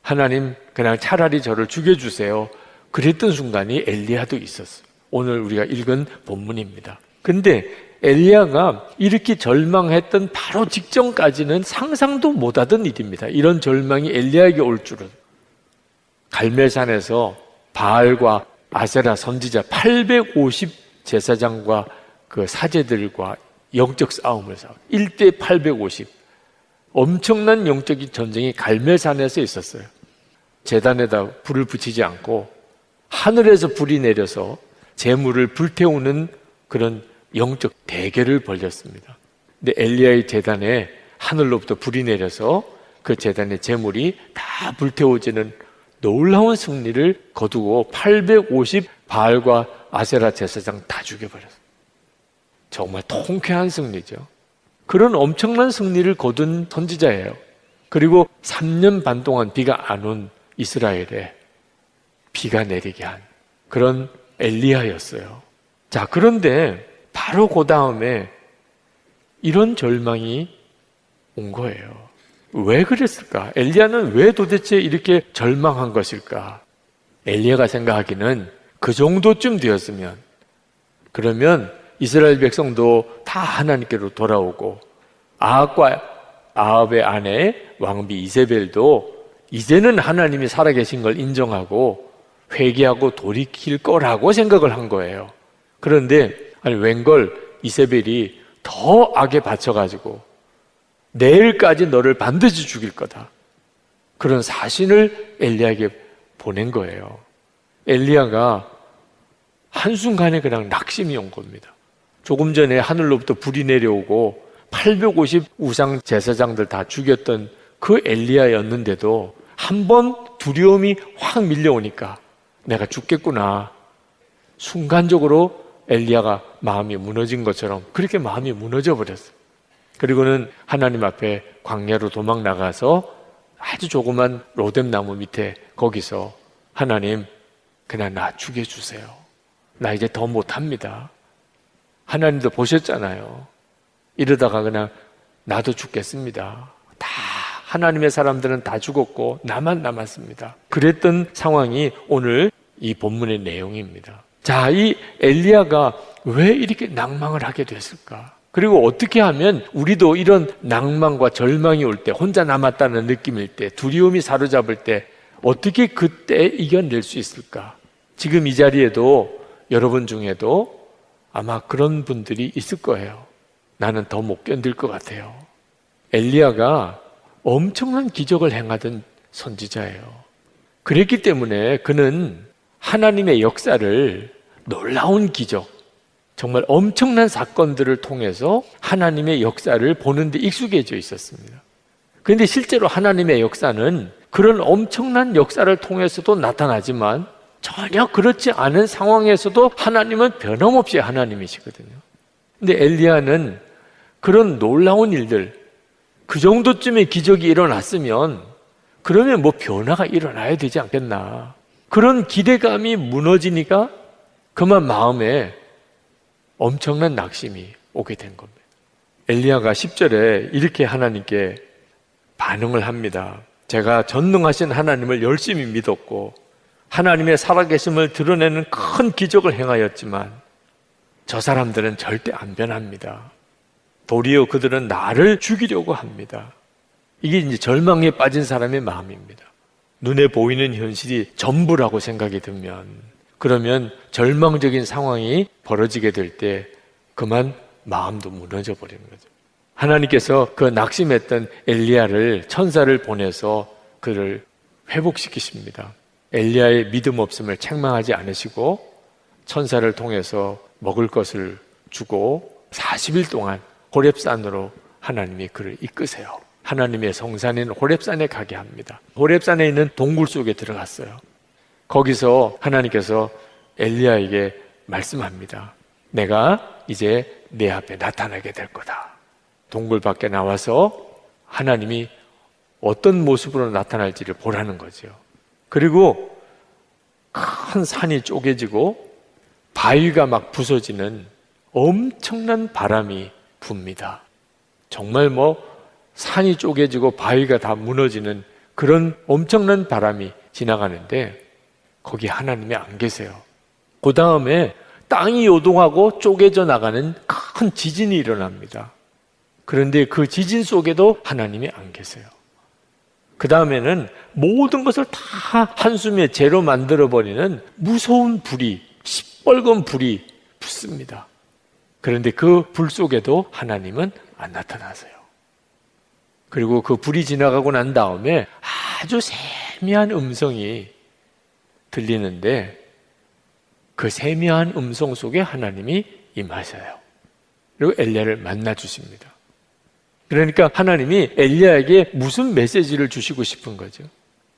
하나님 그냥 차라리 저를 죽여주세요. 그랬던 순간이 엘리야도 있었어요. 오늘 우리가 읽은 본문입니다. 근데 엘리야가 이렇게 절망했던 바로 직전까지는 상상도 못하던 일입니다. 이런 절망이 엘리야에게 올 줄은 갈멜산에서 바알과 아세라 선지자 850 제사장과 그 사제들과 영적 싸움을 싸워 1대 850 엄청난 영적인 전쟁이 갈멜산에서 있었어요. 재단에다 불을 붙이지 않고 하늘에서 불이 내려서 재물을 불태우는 그런 영적 대결을 벌였습니다. 근데 엘리야의 재단에 하늘로부터 불이 내려서 그 재단의 재물이 다 불태워지는 놀라운 승리를 거두고 850 바알과 아세라 제사장 다 죽여버렸어요. 정말 통쾌한 승리죠. 그런 엄청난 승리를 거둔 선지자예요. 그리고 3년 반 동안 비가 안 온 이스라엘에 비가 내리게 한 그런 엘리야였어요. 자, 그런데 바로 그 다음에 이런 절망이 온 거예요. 왜 그랬을까? 엘리야는 왜 도대체 이렇게 절망한 것일까? 엘리야가 생각하기는 그 정도쯤 되었으면 그러면 이스라엘 백성도 다 하나님께로 돌아오고 아합과 아합의 아내 왕비 이세벨도 이제는 하나님이 살아계신 걸 인정하고 회개하고 돌이킬 거라고 생각을 한 거예요. 그런데 아니 웬걸 이세벨이 더 악에 받쳐가지고 내일까지 너를 반드시 죽일 거다. 그런 사신을 엘리야에게 보낸 거예요. 엘리야가 한순간에 그냥 낙심이 온 겁니다. 조금 전에 하늘로부터 불이 내려오고 850 우상 제사장들 다 죽였던 그 엘리야였는데도 한 번 두려움이 확 밀려오니까 내가 죽겠구나. 순간적으로 엘리야가 마음이 무너진 것처럼 그렇게 마음이 무너져 버렸어요. 그리고는 하나님 앞에 광야로 도망 나가서 아주 조그만 로뎀 나무 밑에 거기서 하나님 그냥 나 죽여 주세요. 나 이제 더 못합니다. 하나님도 보셨잖아요. 이러다가 그냥 나도 죽겠습니다. 다 하나님의 사람들은 다 죽었고 나만 남았습니다. 그랬던 상황이 오늘 이 본문의 내용입니다. 자, 이 엘리야가 왜 이렇게 낭망을 하게 됐을까? 그리고 어떻게 하면 우리도 이런 낭만과 절망이 올 때, 혼자 남았다는 느낌일 때, 두려움이 사로잡을 때, 어떻게 그때 이겨낼 수 있을까? 지금 이 자리에도 여러분 중에도 아마 그런 분들이 있을 거예요. 나는 더 못 견딜 것 같아요. 엘리야가 엄청난 기적을 행하던 선지자예요. 그랬기 때문에 그는 하나님의 역사를 놀라운 기적, 정말 엄청난 사건들을 통해서 하나님의 역사를 보는데 익숙해져 있었습니다. 그런데 실제로 하나님의 역사는 그런 엄청난 역사를 통해서도 나타나지만 전혀 그렇지 않은 상황에서도 하나님은 변함없이 하나님이시거든요. 근데 엘리야는 그런 놀라운 일들, 그 정도쯤의 기적이 일어났으면 그러면 뭐 변화가 일어나야 되지 않겠나. 그런 기대감이 무너지니까 그만 마음에 엄청난 낙심이 오게 된 겁니다. 엘리야가 10절에 이렇게 하나님께 반응을 합니다. 제가 전능하신 하나님을 열심히 믿었고 하나님의 살아계심을 드러내는 큰 기적을 행하였지만 저 사람들은 절대 안 변합니다. 도리어 그들은 나를 죽이려고 합니다. 이게 이제 절망에 빠진 사람의 마음입니다. 눈에 보이는 현실이 전부라고 생각이 들면 그러면 절망적인 상황이 벌어지게 될 때 그만 마음도 무너져 버리는 거죠. 하나님께서 그 낙심했던 엘리야를 천사를 보내서 그를 회복시키십니다. 엘리야의 믿음 없음을 책망하지 않으시고 천사를 통해서 먹을 것을 주고 40일 동안 호렙산으로 하나님이 그를 이끄세요. 하나님의 성산인 호렙산에 가게 합니다. 호렙산에 있는 동굴 속에 들어갔어요. 거기서 하나님께서 엘리야에게 말씀합니다. 내가 이제 내 앞에 나타나게 될 거다. 동굴 밖에 나와서 하나님이 어떤 모습으로 나타날지를 보라는 거죠. 그리고 큰 산이 쪼개지고 바위가 막 부서지는 엄청난 바람이 붑니다. 정말 뭐 산이 쪼개지고 바위가 다 무너지는 그런 엄청난 바람이 지나가는데 거기 하나님이 안 계세요. 그 다음에 땅이 요동하고 쪼개져 나가는 큰 지진이 일어납니다. 그런데 그 지진 속에도 하나님이 안 계세요. 그 다음에는 모든 것을 다 한숨에 재로 만들어버리는 무서운 불이, 시뻘건 불이 붙습니다. 그런데 그 불 속에도 하나님은 안 나타나세요. 그리고 그 불이 지나가고 난 다음에 아주 세미한 음성이 들리는데 그 세미한 음성 속에 하나님이 임하셔요. 그리고 엘리야를 만나 주십니다. 그러니까 하나님이 엘리야에게 무슨 메시지를 주시고 싶은 거죠?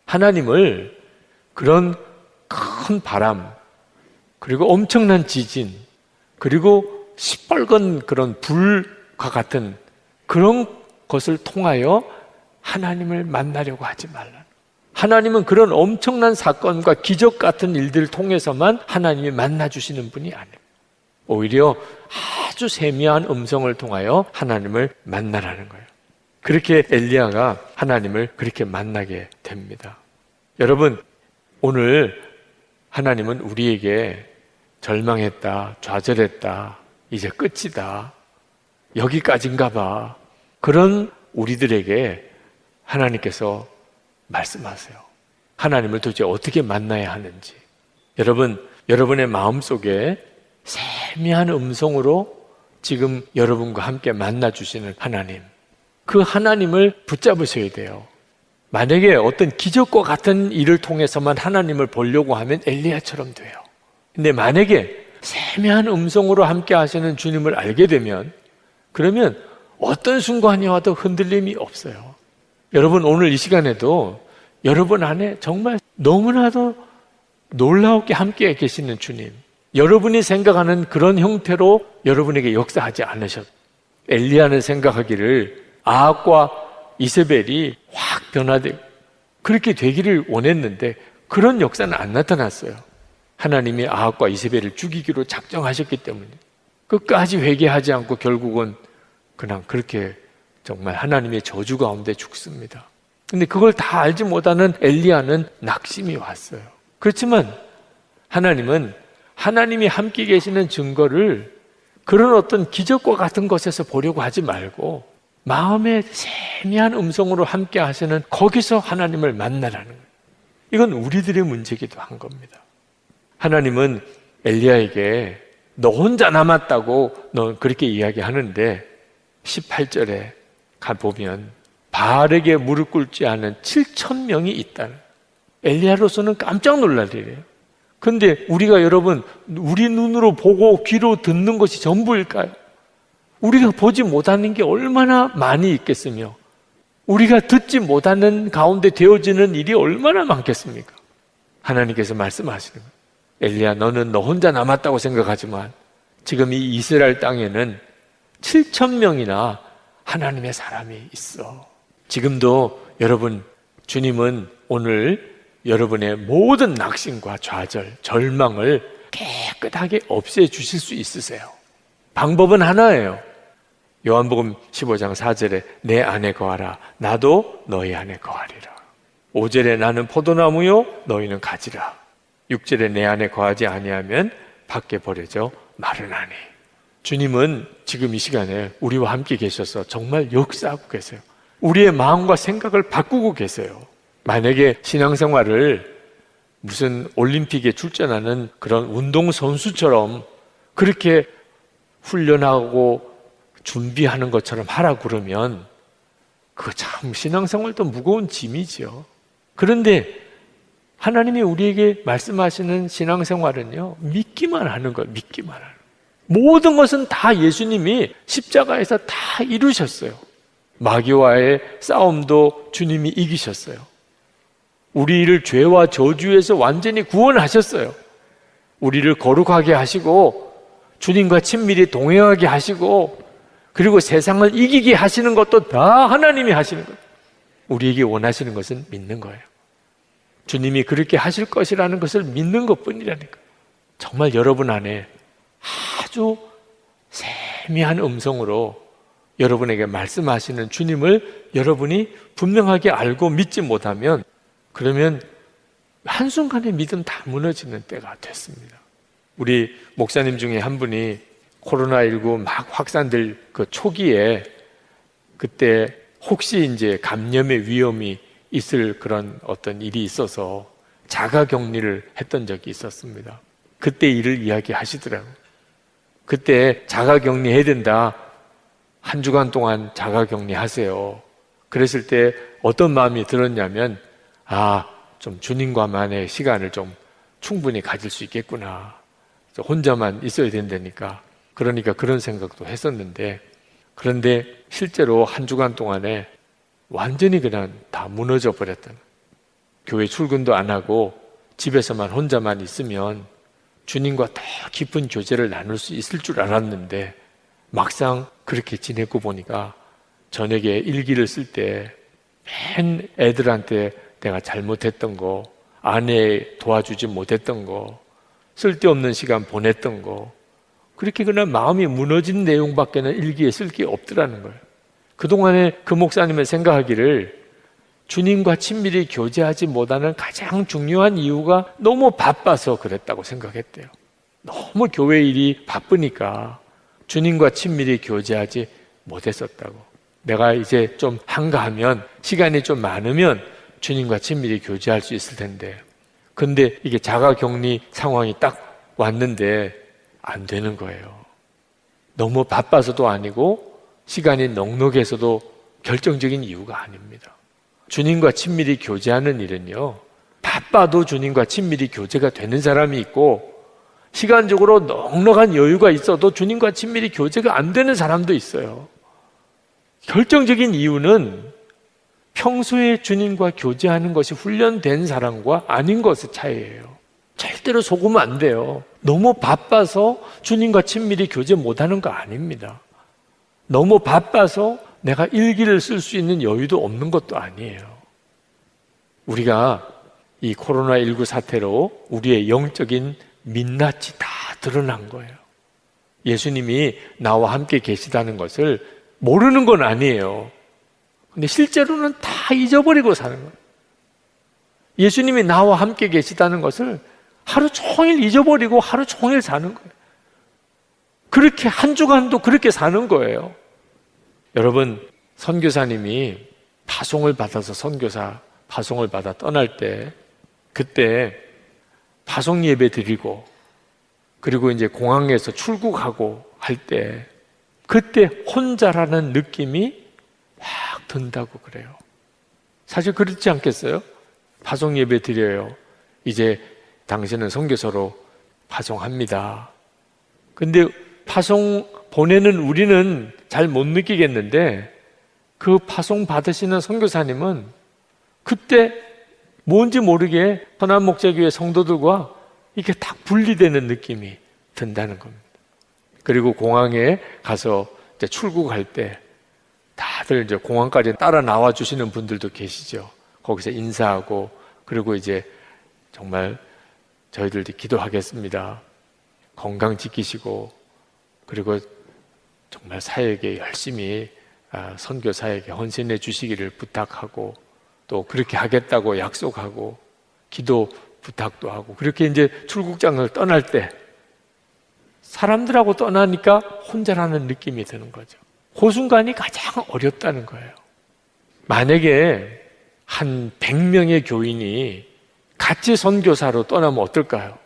하나님을 그런 큰 바람, 그리고 엄청난 지진, 그리고 시뻘건 그런 불과 같은 그런 것을 통하여 하나님을 만나려고 하지 말라. 하나님은 그런 엄청난 사건과 기적 같은 일들을 통해서만 하나님이 만나주시는 분이 아니에요. 오히려 아주 세미한 음성을 통하여 하나님을 만나라는 거예요. 그렇게 엘리야가 하나님을 그렇게 만나게 됩니다. 여러분, 오늘 하나님은 우리에게 절망했다, 좌절했다, 이제 끝이다, 여기까지인가 봐. 그런 우리들에게 하나님께서 말씀하세요. 하나님을 도대체 어떻게 만나야 하는지. 여러분, 여러분의 마음 속에 세미한 음성으로 지금 여러분과 함께 만나 주시는 하나님. 그 하나님을 붙잡으셔야 돼요. 만약에 어떤 기적과 같은 일을 통해서만 하나님을 보려고 하면 엘리야처럼 돼요. 근데 만약에 세미한 음성으로 함께 하시는 주님을 알게 되면 그러면 어떤 순간이 와도 흔들림이 없어요. 여러분 오늘 이 시간에도 여러분 안에 정말 너무나도 놀라웠게 함께 계시는 주님. 여러분이 생각하는 그런 형태로 여러분에게 역사하지 않으셨. 엘리야는 생각하기를 아합과 이세벨이 확 변화되고 그렇게 되기를 원했는데 그런 역사는 안 나타났어요. 하나님이 아합과 이세벨을 죽이기로 작정하셨기 때문에 끝까지 회개하지 않고 결국은 그냥 그렇게 정말 하나님의 저주 가운데 죽습니다. 근데 그걸 다 알지 못하는 엘리야는 낙심이 왔어요. 그렇지만 하나님은 하나님이 함께 계시는 증거를 그런 어떤 기적과 같은 것에서 보려고 하지 말고 마음의 세미한 음성으로 함께 하시는 거기서 하나님을 만나라는 거예요. 이건 우리들의 문제기도 한 겁니다. 하나님은 엘리야에게 너 혼자 남았다고 너 그렇게 이야기하는데 18절에 가보면 바르게 무릎 꿇지 않은 7천 명이 있다는 엘리야로서는 깜짝 놀랄 일이에요. 근데 우리가 여러분 우리 눈으로 보고 귀로 듣는 것이 전부일까요? 우리가 보지 못하는 게 얼마나 많이 있겠으며 우리가 듣지 못하는 가운데 되어지는 일이 얼마나 많겠습니까? 하나님께서 말씀하시는. 엘리야 너는 너 혼자 남았다고 생각하지만 지금 이 이스라엘 땅에는 7천 명이나 하나님의 사람이 있어. 지금도 여러분 주님은 오늘 여러분의 모든 낙심과 좌절, 절망을 깨끗하게 없애 주실 수 있으세요. 방법은 하나예요. 요한복음 15장 4절에 내 안에 거하라. 나도 너희 안에 거하리라. 5절에 나는 포도나무요 너희는 가지라. 6절에 내 안에 거하지 아니하면 밖에 버려져 마르나니. 주님은 지금 이 시간에 우리와 함께 계셔서 정말 역사하고 계세요. 우리의 마음과 생각을 바꾸고 계세요. 만약에 신앙생활을 무슨 올림픽에 출전하는 그런 운동선수처럼 그렇게 훈련하고 준비하는 것처럼 하라 그러면 그거 참 신앙생활도 무거운 짐이죠. 그런데 하나님이 우리에게 말씀하시는 신앙생활은요, 믿기만 하는 거예요. 믿기만 하는. 모든 것은 다 예수님이 십자가에서 다 이루셨어요. 마귀와의 싸움도 주님이 이기셨어요. 우리를 죄와 저주에서 완전히 구원하셨어요. 우리를 거룩하게 하시고 주님과 친밀히 동행하게 하시고 그리고 세상을 이기게 하시는 것도 다 하나님이 하시는 거예요. 우리에게 원하시는 것은 믿는 거예요. 주님이 그렇게 하실 것이라는 것을 믿는 것 뿐이라니까. 정말 여러분 안에 아주 세미한 음성으로 여러분에게 말씀하시는 주님을 여러분이 분명하게 알고 믿지 못하면 그러면 한순간에 믿음 다 무너지는 때가 됐습니다. 우리 목사님 중에 한 분이 코로나19 막 확산될 그 초기에 그때 혹시 이제 감염의 위험이 있을 그런 어떤 일이 있어서 자가 격리를 했던 적이 있었습니다. 그때 일을 이야기하시더라고요. 그때 자가 격리해야 된다. 한 주간 동안 자가 격리하세요. 그랬을 때 어떤 마음이 들었냐면, 아, 좀 주님과만의 시간을 좀 충분히 가질 수 있겠구나. 혼자만 있어야 된다니까. 그러니까 그런 생각도 했었는데, 그런데 실제로 한 주간 동안에 완전히 그냥 다 무너져 버렸던. 교회 출근도 안 하고 집에서만 혼자만 있으면 주님과 더 깊은 교제를 나눌 수 있을 줄 알았는데 막상 그렇게 지내고 보니까 저녁에 일기를 쓸 때 맨 애들한테 내가 잘못했던 거, 아내 도와주지 못했던 거, 쓸데없는 시간 보냈던 거, 그렇게 그냥 마음이 무너진 내용밖에는 일기에 쓸 게 없더라는 거예요. 그동안에 그 목사님은 생각하기를 주님과 친밀히 교제하지 못하는 가장 중요한 이유가 너무 바빠서 그랬다고 생각했대요. 너무 교회 일이 바쁘니까 주님과 친밀히 교제하지 못했었다고. 내가 이제 좀 한가하면 시간이 좀 많으면 주님과 친밀히 교제할 수 있을 텐데. 근데 이게 자가 격리 상황이 딱 왔는데 안 되는 거예요. 너무 바빠서도 아니고 시간이 넉넉해서도 결정적인 이유가 아닙니다. 주님과 친밀히 교제하는 일은요, 바빠도 주님과 친밀히 교제가 되는 사람이 있고, 시간적으로 넉넉한 여유가 있어도 주님과 친밀히 교제가 안 되는 사람도 있어요. 결정적인 이유는 평소에 주님과 교제하는 것이 훈련된 사람과 아닌 것의 차이예요. 절대로 속으면 안 돼요. 너무 바빠서 주님과 친밀히 교제 못하는 거 아닙니다. 너무 바빠서 내가 일기를 쓸 수 있는 여유도 없는 것도 아니에요. 우리가 이 코로나19 사태로 우리의 영적인 민낯이 다 드러난 거예요. 예수님이 나와 함께 계시다는 것을 모르는 건 아니에요. 근데 실제로는 다 잊어버리고 사는 거예요. 예수님이 나와 함께 계시다는 것을 하루 종일 잊어버리고 하루 종일 사는 거예요. 그렇게 한 주간도 그렇게 사는 거예요. 여러분, 선교사님이 파송을 받아서 선교사 파송을 받아 떠날 때 그때 파송 예배 드리고 그리고 이제 공항에서 출국하고 할 때 그때 혼자라는 느낌이 확 든다고 그래요. 사실 그렇지 않겠어요? 파송 예배 드려요. 이제 당신은 선교사로 파송합니다. 근데 파송 보내는 우리는 잘 못 느끼겠는데 그 파송 받으시는 선교사님은 그때 뭔지 모르게 선한 목자교회 성도들과 이게 딱 분리되는 느낌이 든다는 겁니다. 그리고 공항에 가서 출국할 때 다들 이제 공항까지 따라 나와 주시는 분들도 계시죠. 거기서 인사하고 그리고 이제 정말 저희들도 기도하겠습니다. 건강 지키시고 그리고 정말 사역에 열심히 아, 선교 사역에 헌신해 주시기를 부탁하고 또 그렇게 하겠다고 약속하고 기도 부탁도 하고 그렇게 이제 출국장을 떠날 때 사람들하고 떠나니까 혼자라는 느낌이 드는 거죠. 그 순간이 가장 어렵다는 거예요. 만약에 한 100명의 교인이 같이 선교사로 떠나면 어떨까요?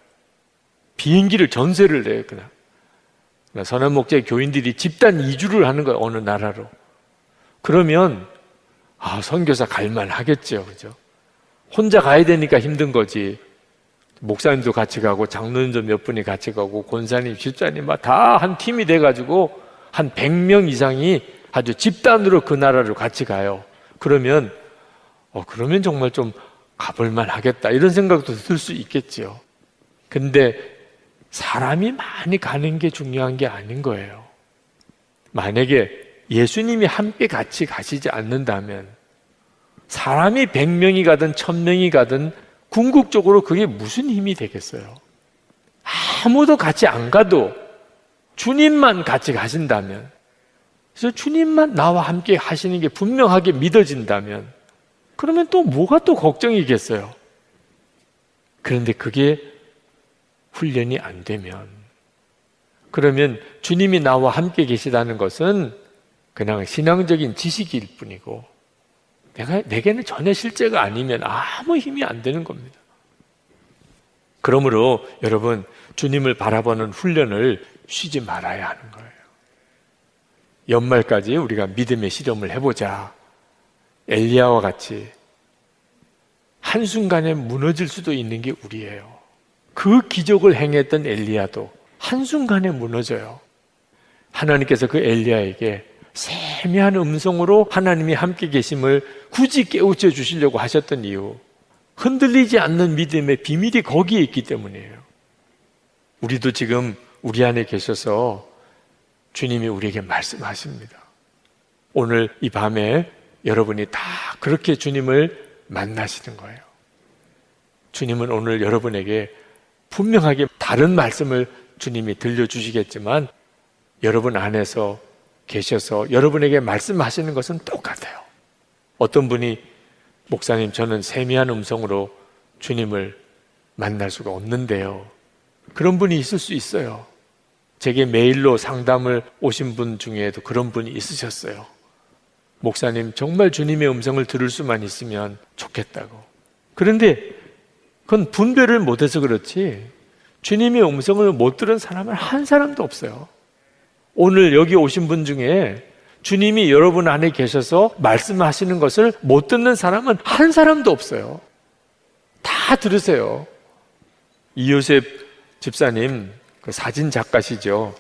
비행기를 전세를 내요, 그냥. 선한 목자의 교인들이 집단 이주를 하는 거예요, 어느 나라로. 그러면, 아, 선교사 갈만 하겠죠, 그죠? 혼자 가야 되니까 힘든 거지. 목사님도 같이 가고, 장로님도 몇 분이 같이 가고, 권사님, 집사님, 다 한 팀이 돼가지고, 한 100명 이상이 아주 집단으로 그 나라를 같이 가요. 그러면, 어, 그러면 정말 좀 가볼 만 하겠다. 이런 생각도 들 수 있겠지요. 근데 사람이 많이 가는 게 중요한 게 아닌 거예요. 만약에 예수님이 함께 같이 가시지 않는다면 사람이 100명이 가든 1000명이 가든 궁극적으로 그게 무슨 힘이 되겠어요? 아무도 같이 안 가도 주님만 같이 가신다면 그래서 주님만 나와 함께 하시는 게 분명하게 믿어진다면 그러면 또 뭐가 또 걱정이겠어요? 그런데 그게 훈련이 안 되면 그러면 주님이 나와 함께 계시다는 것은 그냥 신앙적인 지식일 뿐이고 내가 내게는 전혀 실제가 아니면 아무 힘이 안 되는 겁니다. 그러므로 여러분 주님을 바라보는 훈련을 쉬지 말아야 하는 거예요. 연말까지 우리가 믿음의 실험을 해보자. 엘리야와 같이 한순간에 무너질 수도 있는 게 우리예요. 그 기적을 행했던 엘리야도 한순간에 무너져요. 하나님께서 그 엘리야에게 세미한 음성으로 하나님이 함께 계심을 굳이 깨우쳐 주시려고 하셨던 이유. 흔들리지 않는 믿음의 비밀이 거기에 있기 때문이에요. 우리도 지금 우리 안에 계셔서 주님이 우리에게 말씀하십니다. 오늘 이 밤에 여러분이 다 그렇게 주님을 만나시는 거예요. 주님은 오늘 여러분에게 분명하게 다른 말씀을 주님이 들려주시겠지만 여러분 안에서 계셔서 여러분에게 말씀하시는 것은 똑같아요. 어떤 분이 목사님 저는 세미한 음성으로 주님을 만날 수가 없는데요. 그런 분이 있을 수 있어요. 제게 메일로 상담을 오신 분 중에도 그런 분이 있으셨어요. 목사님, 정말 주님의 음성을 들을 수만 있으면 좋겠다고. 그런데 그건 분별을 못해서 그렇지, 주님의 음성을 못 들은 사람은 한 사람도 없어요. 오늘 여기 오신 분 중에 주님이 여러분 안에 계셔서 말씀하시는 것을 못 듣는 사람은 한 사람도 없어요. 다 들으세요. 이요셉 집사님, 그 사진 작가시죠.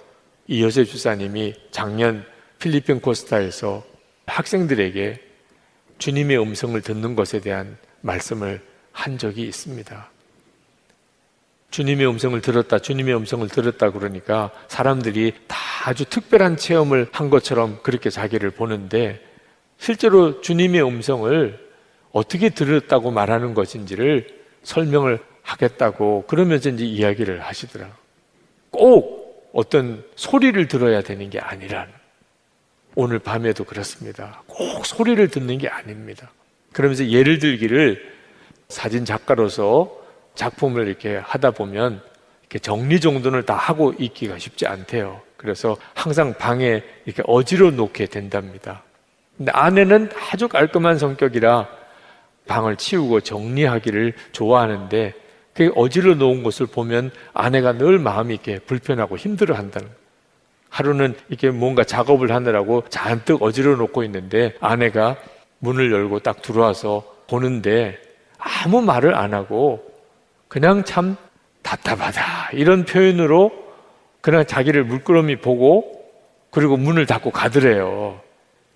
이 요셉 집사님이 작년 필리핀 코스타에서 학생들에게 주님의 음성을 듣는 것에 대한 말씀을 한 적이 있습니다. 주님의 음성을 들었다, 주님의 음성을 들었다 그러니까 사람들이 다 아주 특별한 체험을 한 것처럼 그렇게 자기를 보는데 실제로 주님의 음성을 어떻게 들었다고 말하는 것인지를 설명을 하겠다고 그러면서 이제 이야기를 하시더라. 꼭 어떤 소리를 들어야 되는 게 아니라는. 오늘 밤에도 그렇습니다. 꼭 소리를 듣는 게 아닙니다. 그러면서 예를 들기를 사진 작가로서 작품을 이렇게 하다 보면 이렇게 정리정돈을 다 하고 있기가 쉽지 않대요. 그래서 항상 방에 이렇게 어지러 놓게 된답니다. 근데 아내는 아주 깔끔한 성격이라 방을 치우고 정리하기를 좋아하는데 그 어지러 놓은 것을 보면 아내가 늘 마음이 이렇게 불편하고 힘들어 한다는 하루는 이렇게 뭔가 작업을 하느라고 잔뜩 어지러 놓고 있는데 아내가 문을 열고 딱 들어와서 보는데 아무 말을 안 하고 그냥 참 답답하다 이런 표현으로 그냥 자기를 물끄러미 보고 그리고 문을 닫고 가더래요.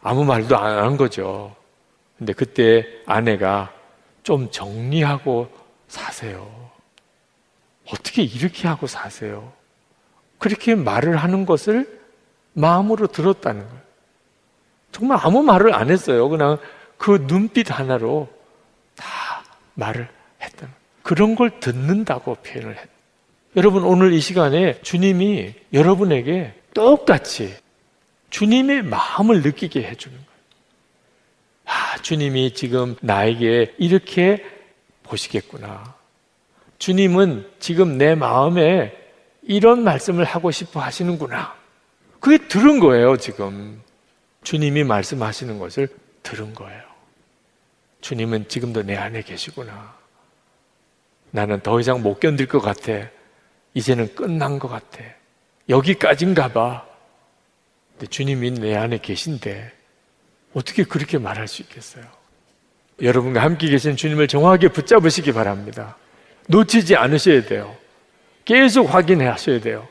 아무 말도 안 한 거죠. 근데 그때 아내가 좀 정리하고 사세요. 어떻게 이렇게 하고 사세요? 그렇게 말을 하는 것을 마음으로 들었다는 거예요. 정말 아무 말을 안 했어요. 그냥 그 눈빛 하나로 다 말을 거예요. 그런 걸 듣는다고 표현을 했. 여러분 오늘 이 시간에 주님이 여러분에게 똑같이 주님의 마음을 느끼게 해주는 거예요. 아, 주님이 지금 나에게 이렇게 보시겠구나. 주님은 지금 내 마음에 이런 말씀을 하고 싶어 하시는구나. 그게 들은 거예요, 지금. 주님이 말씀하시는 것을 들은 거예요. 주님은 지금도 내 안에 계시구나. 나는 더 이상 못 견딜 것 같아. 이제는 끝난 것 같아. 여기까지인가 봐. 근데 주님이 내 안에 계신데 어떻게 그렇게 말할 수 있겠어요? 여러분과 함께 계신 주님을 정확하게 붙잡으시기 바랍니다. 놓치지 않으셔야 돼요. 계속 확인해 하셔야 돼요.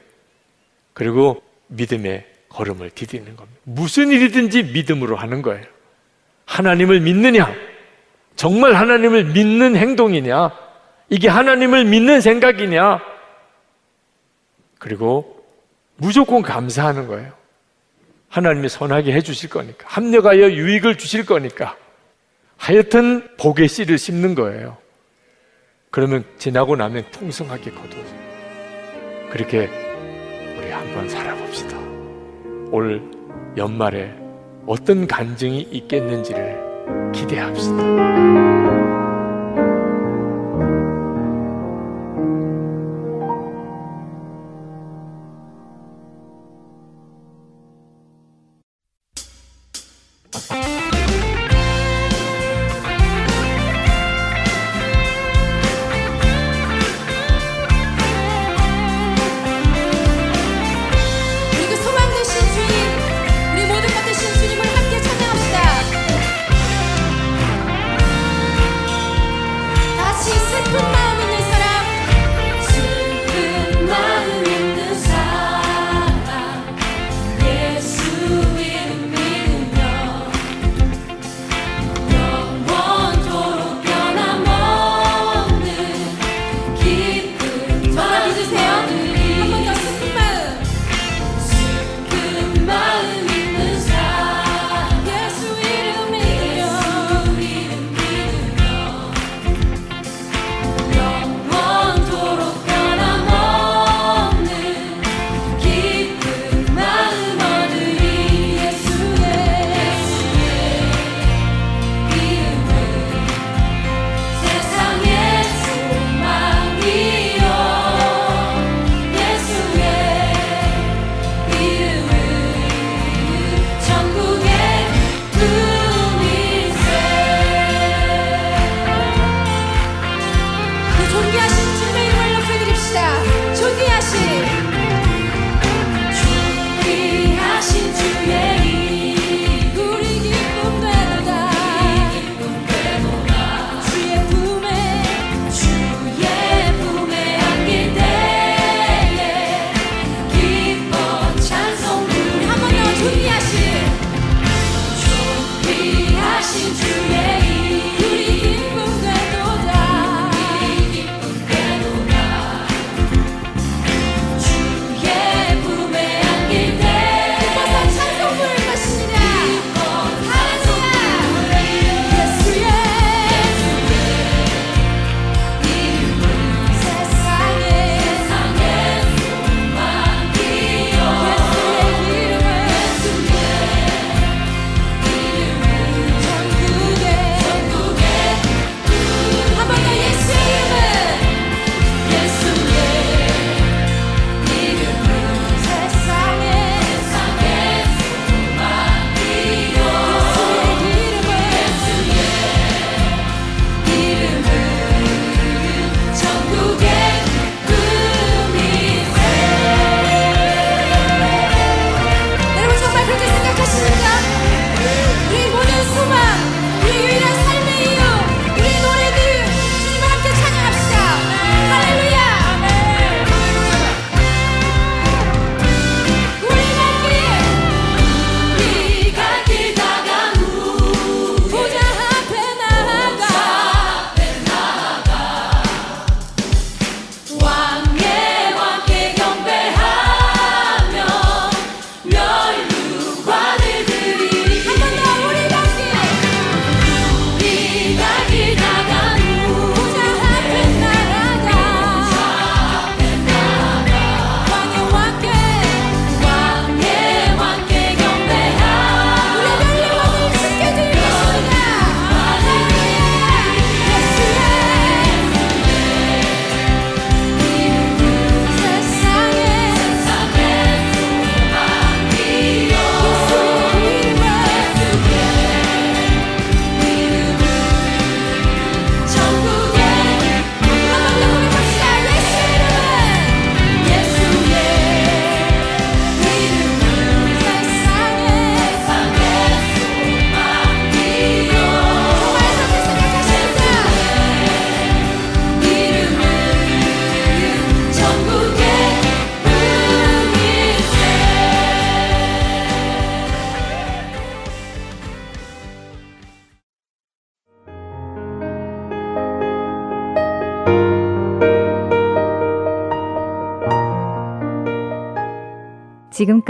그리고 믿음의 걸음을 디디는 겁니다. 무슨 일이든지 믿음으로 하는 거예요. 하나님을 믿느냐? 정말 하나님을 믿는 행동이냐? 이게 하나님을 믿는 생각이냐? 그리고 무조건 감사하는 거예요. 하나님이 선하게 해 주실 거니까. 합력하여 유익을 주실 거니까. 하여튼 복의 씨를 심는 거예요. 그러면 지나고 나면 풍성하게 거두어져요. 그렇게 우리 한번 살아봅시다. 올 연말에 어떤 간증이 있겠는지를 기대합시다.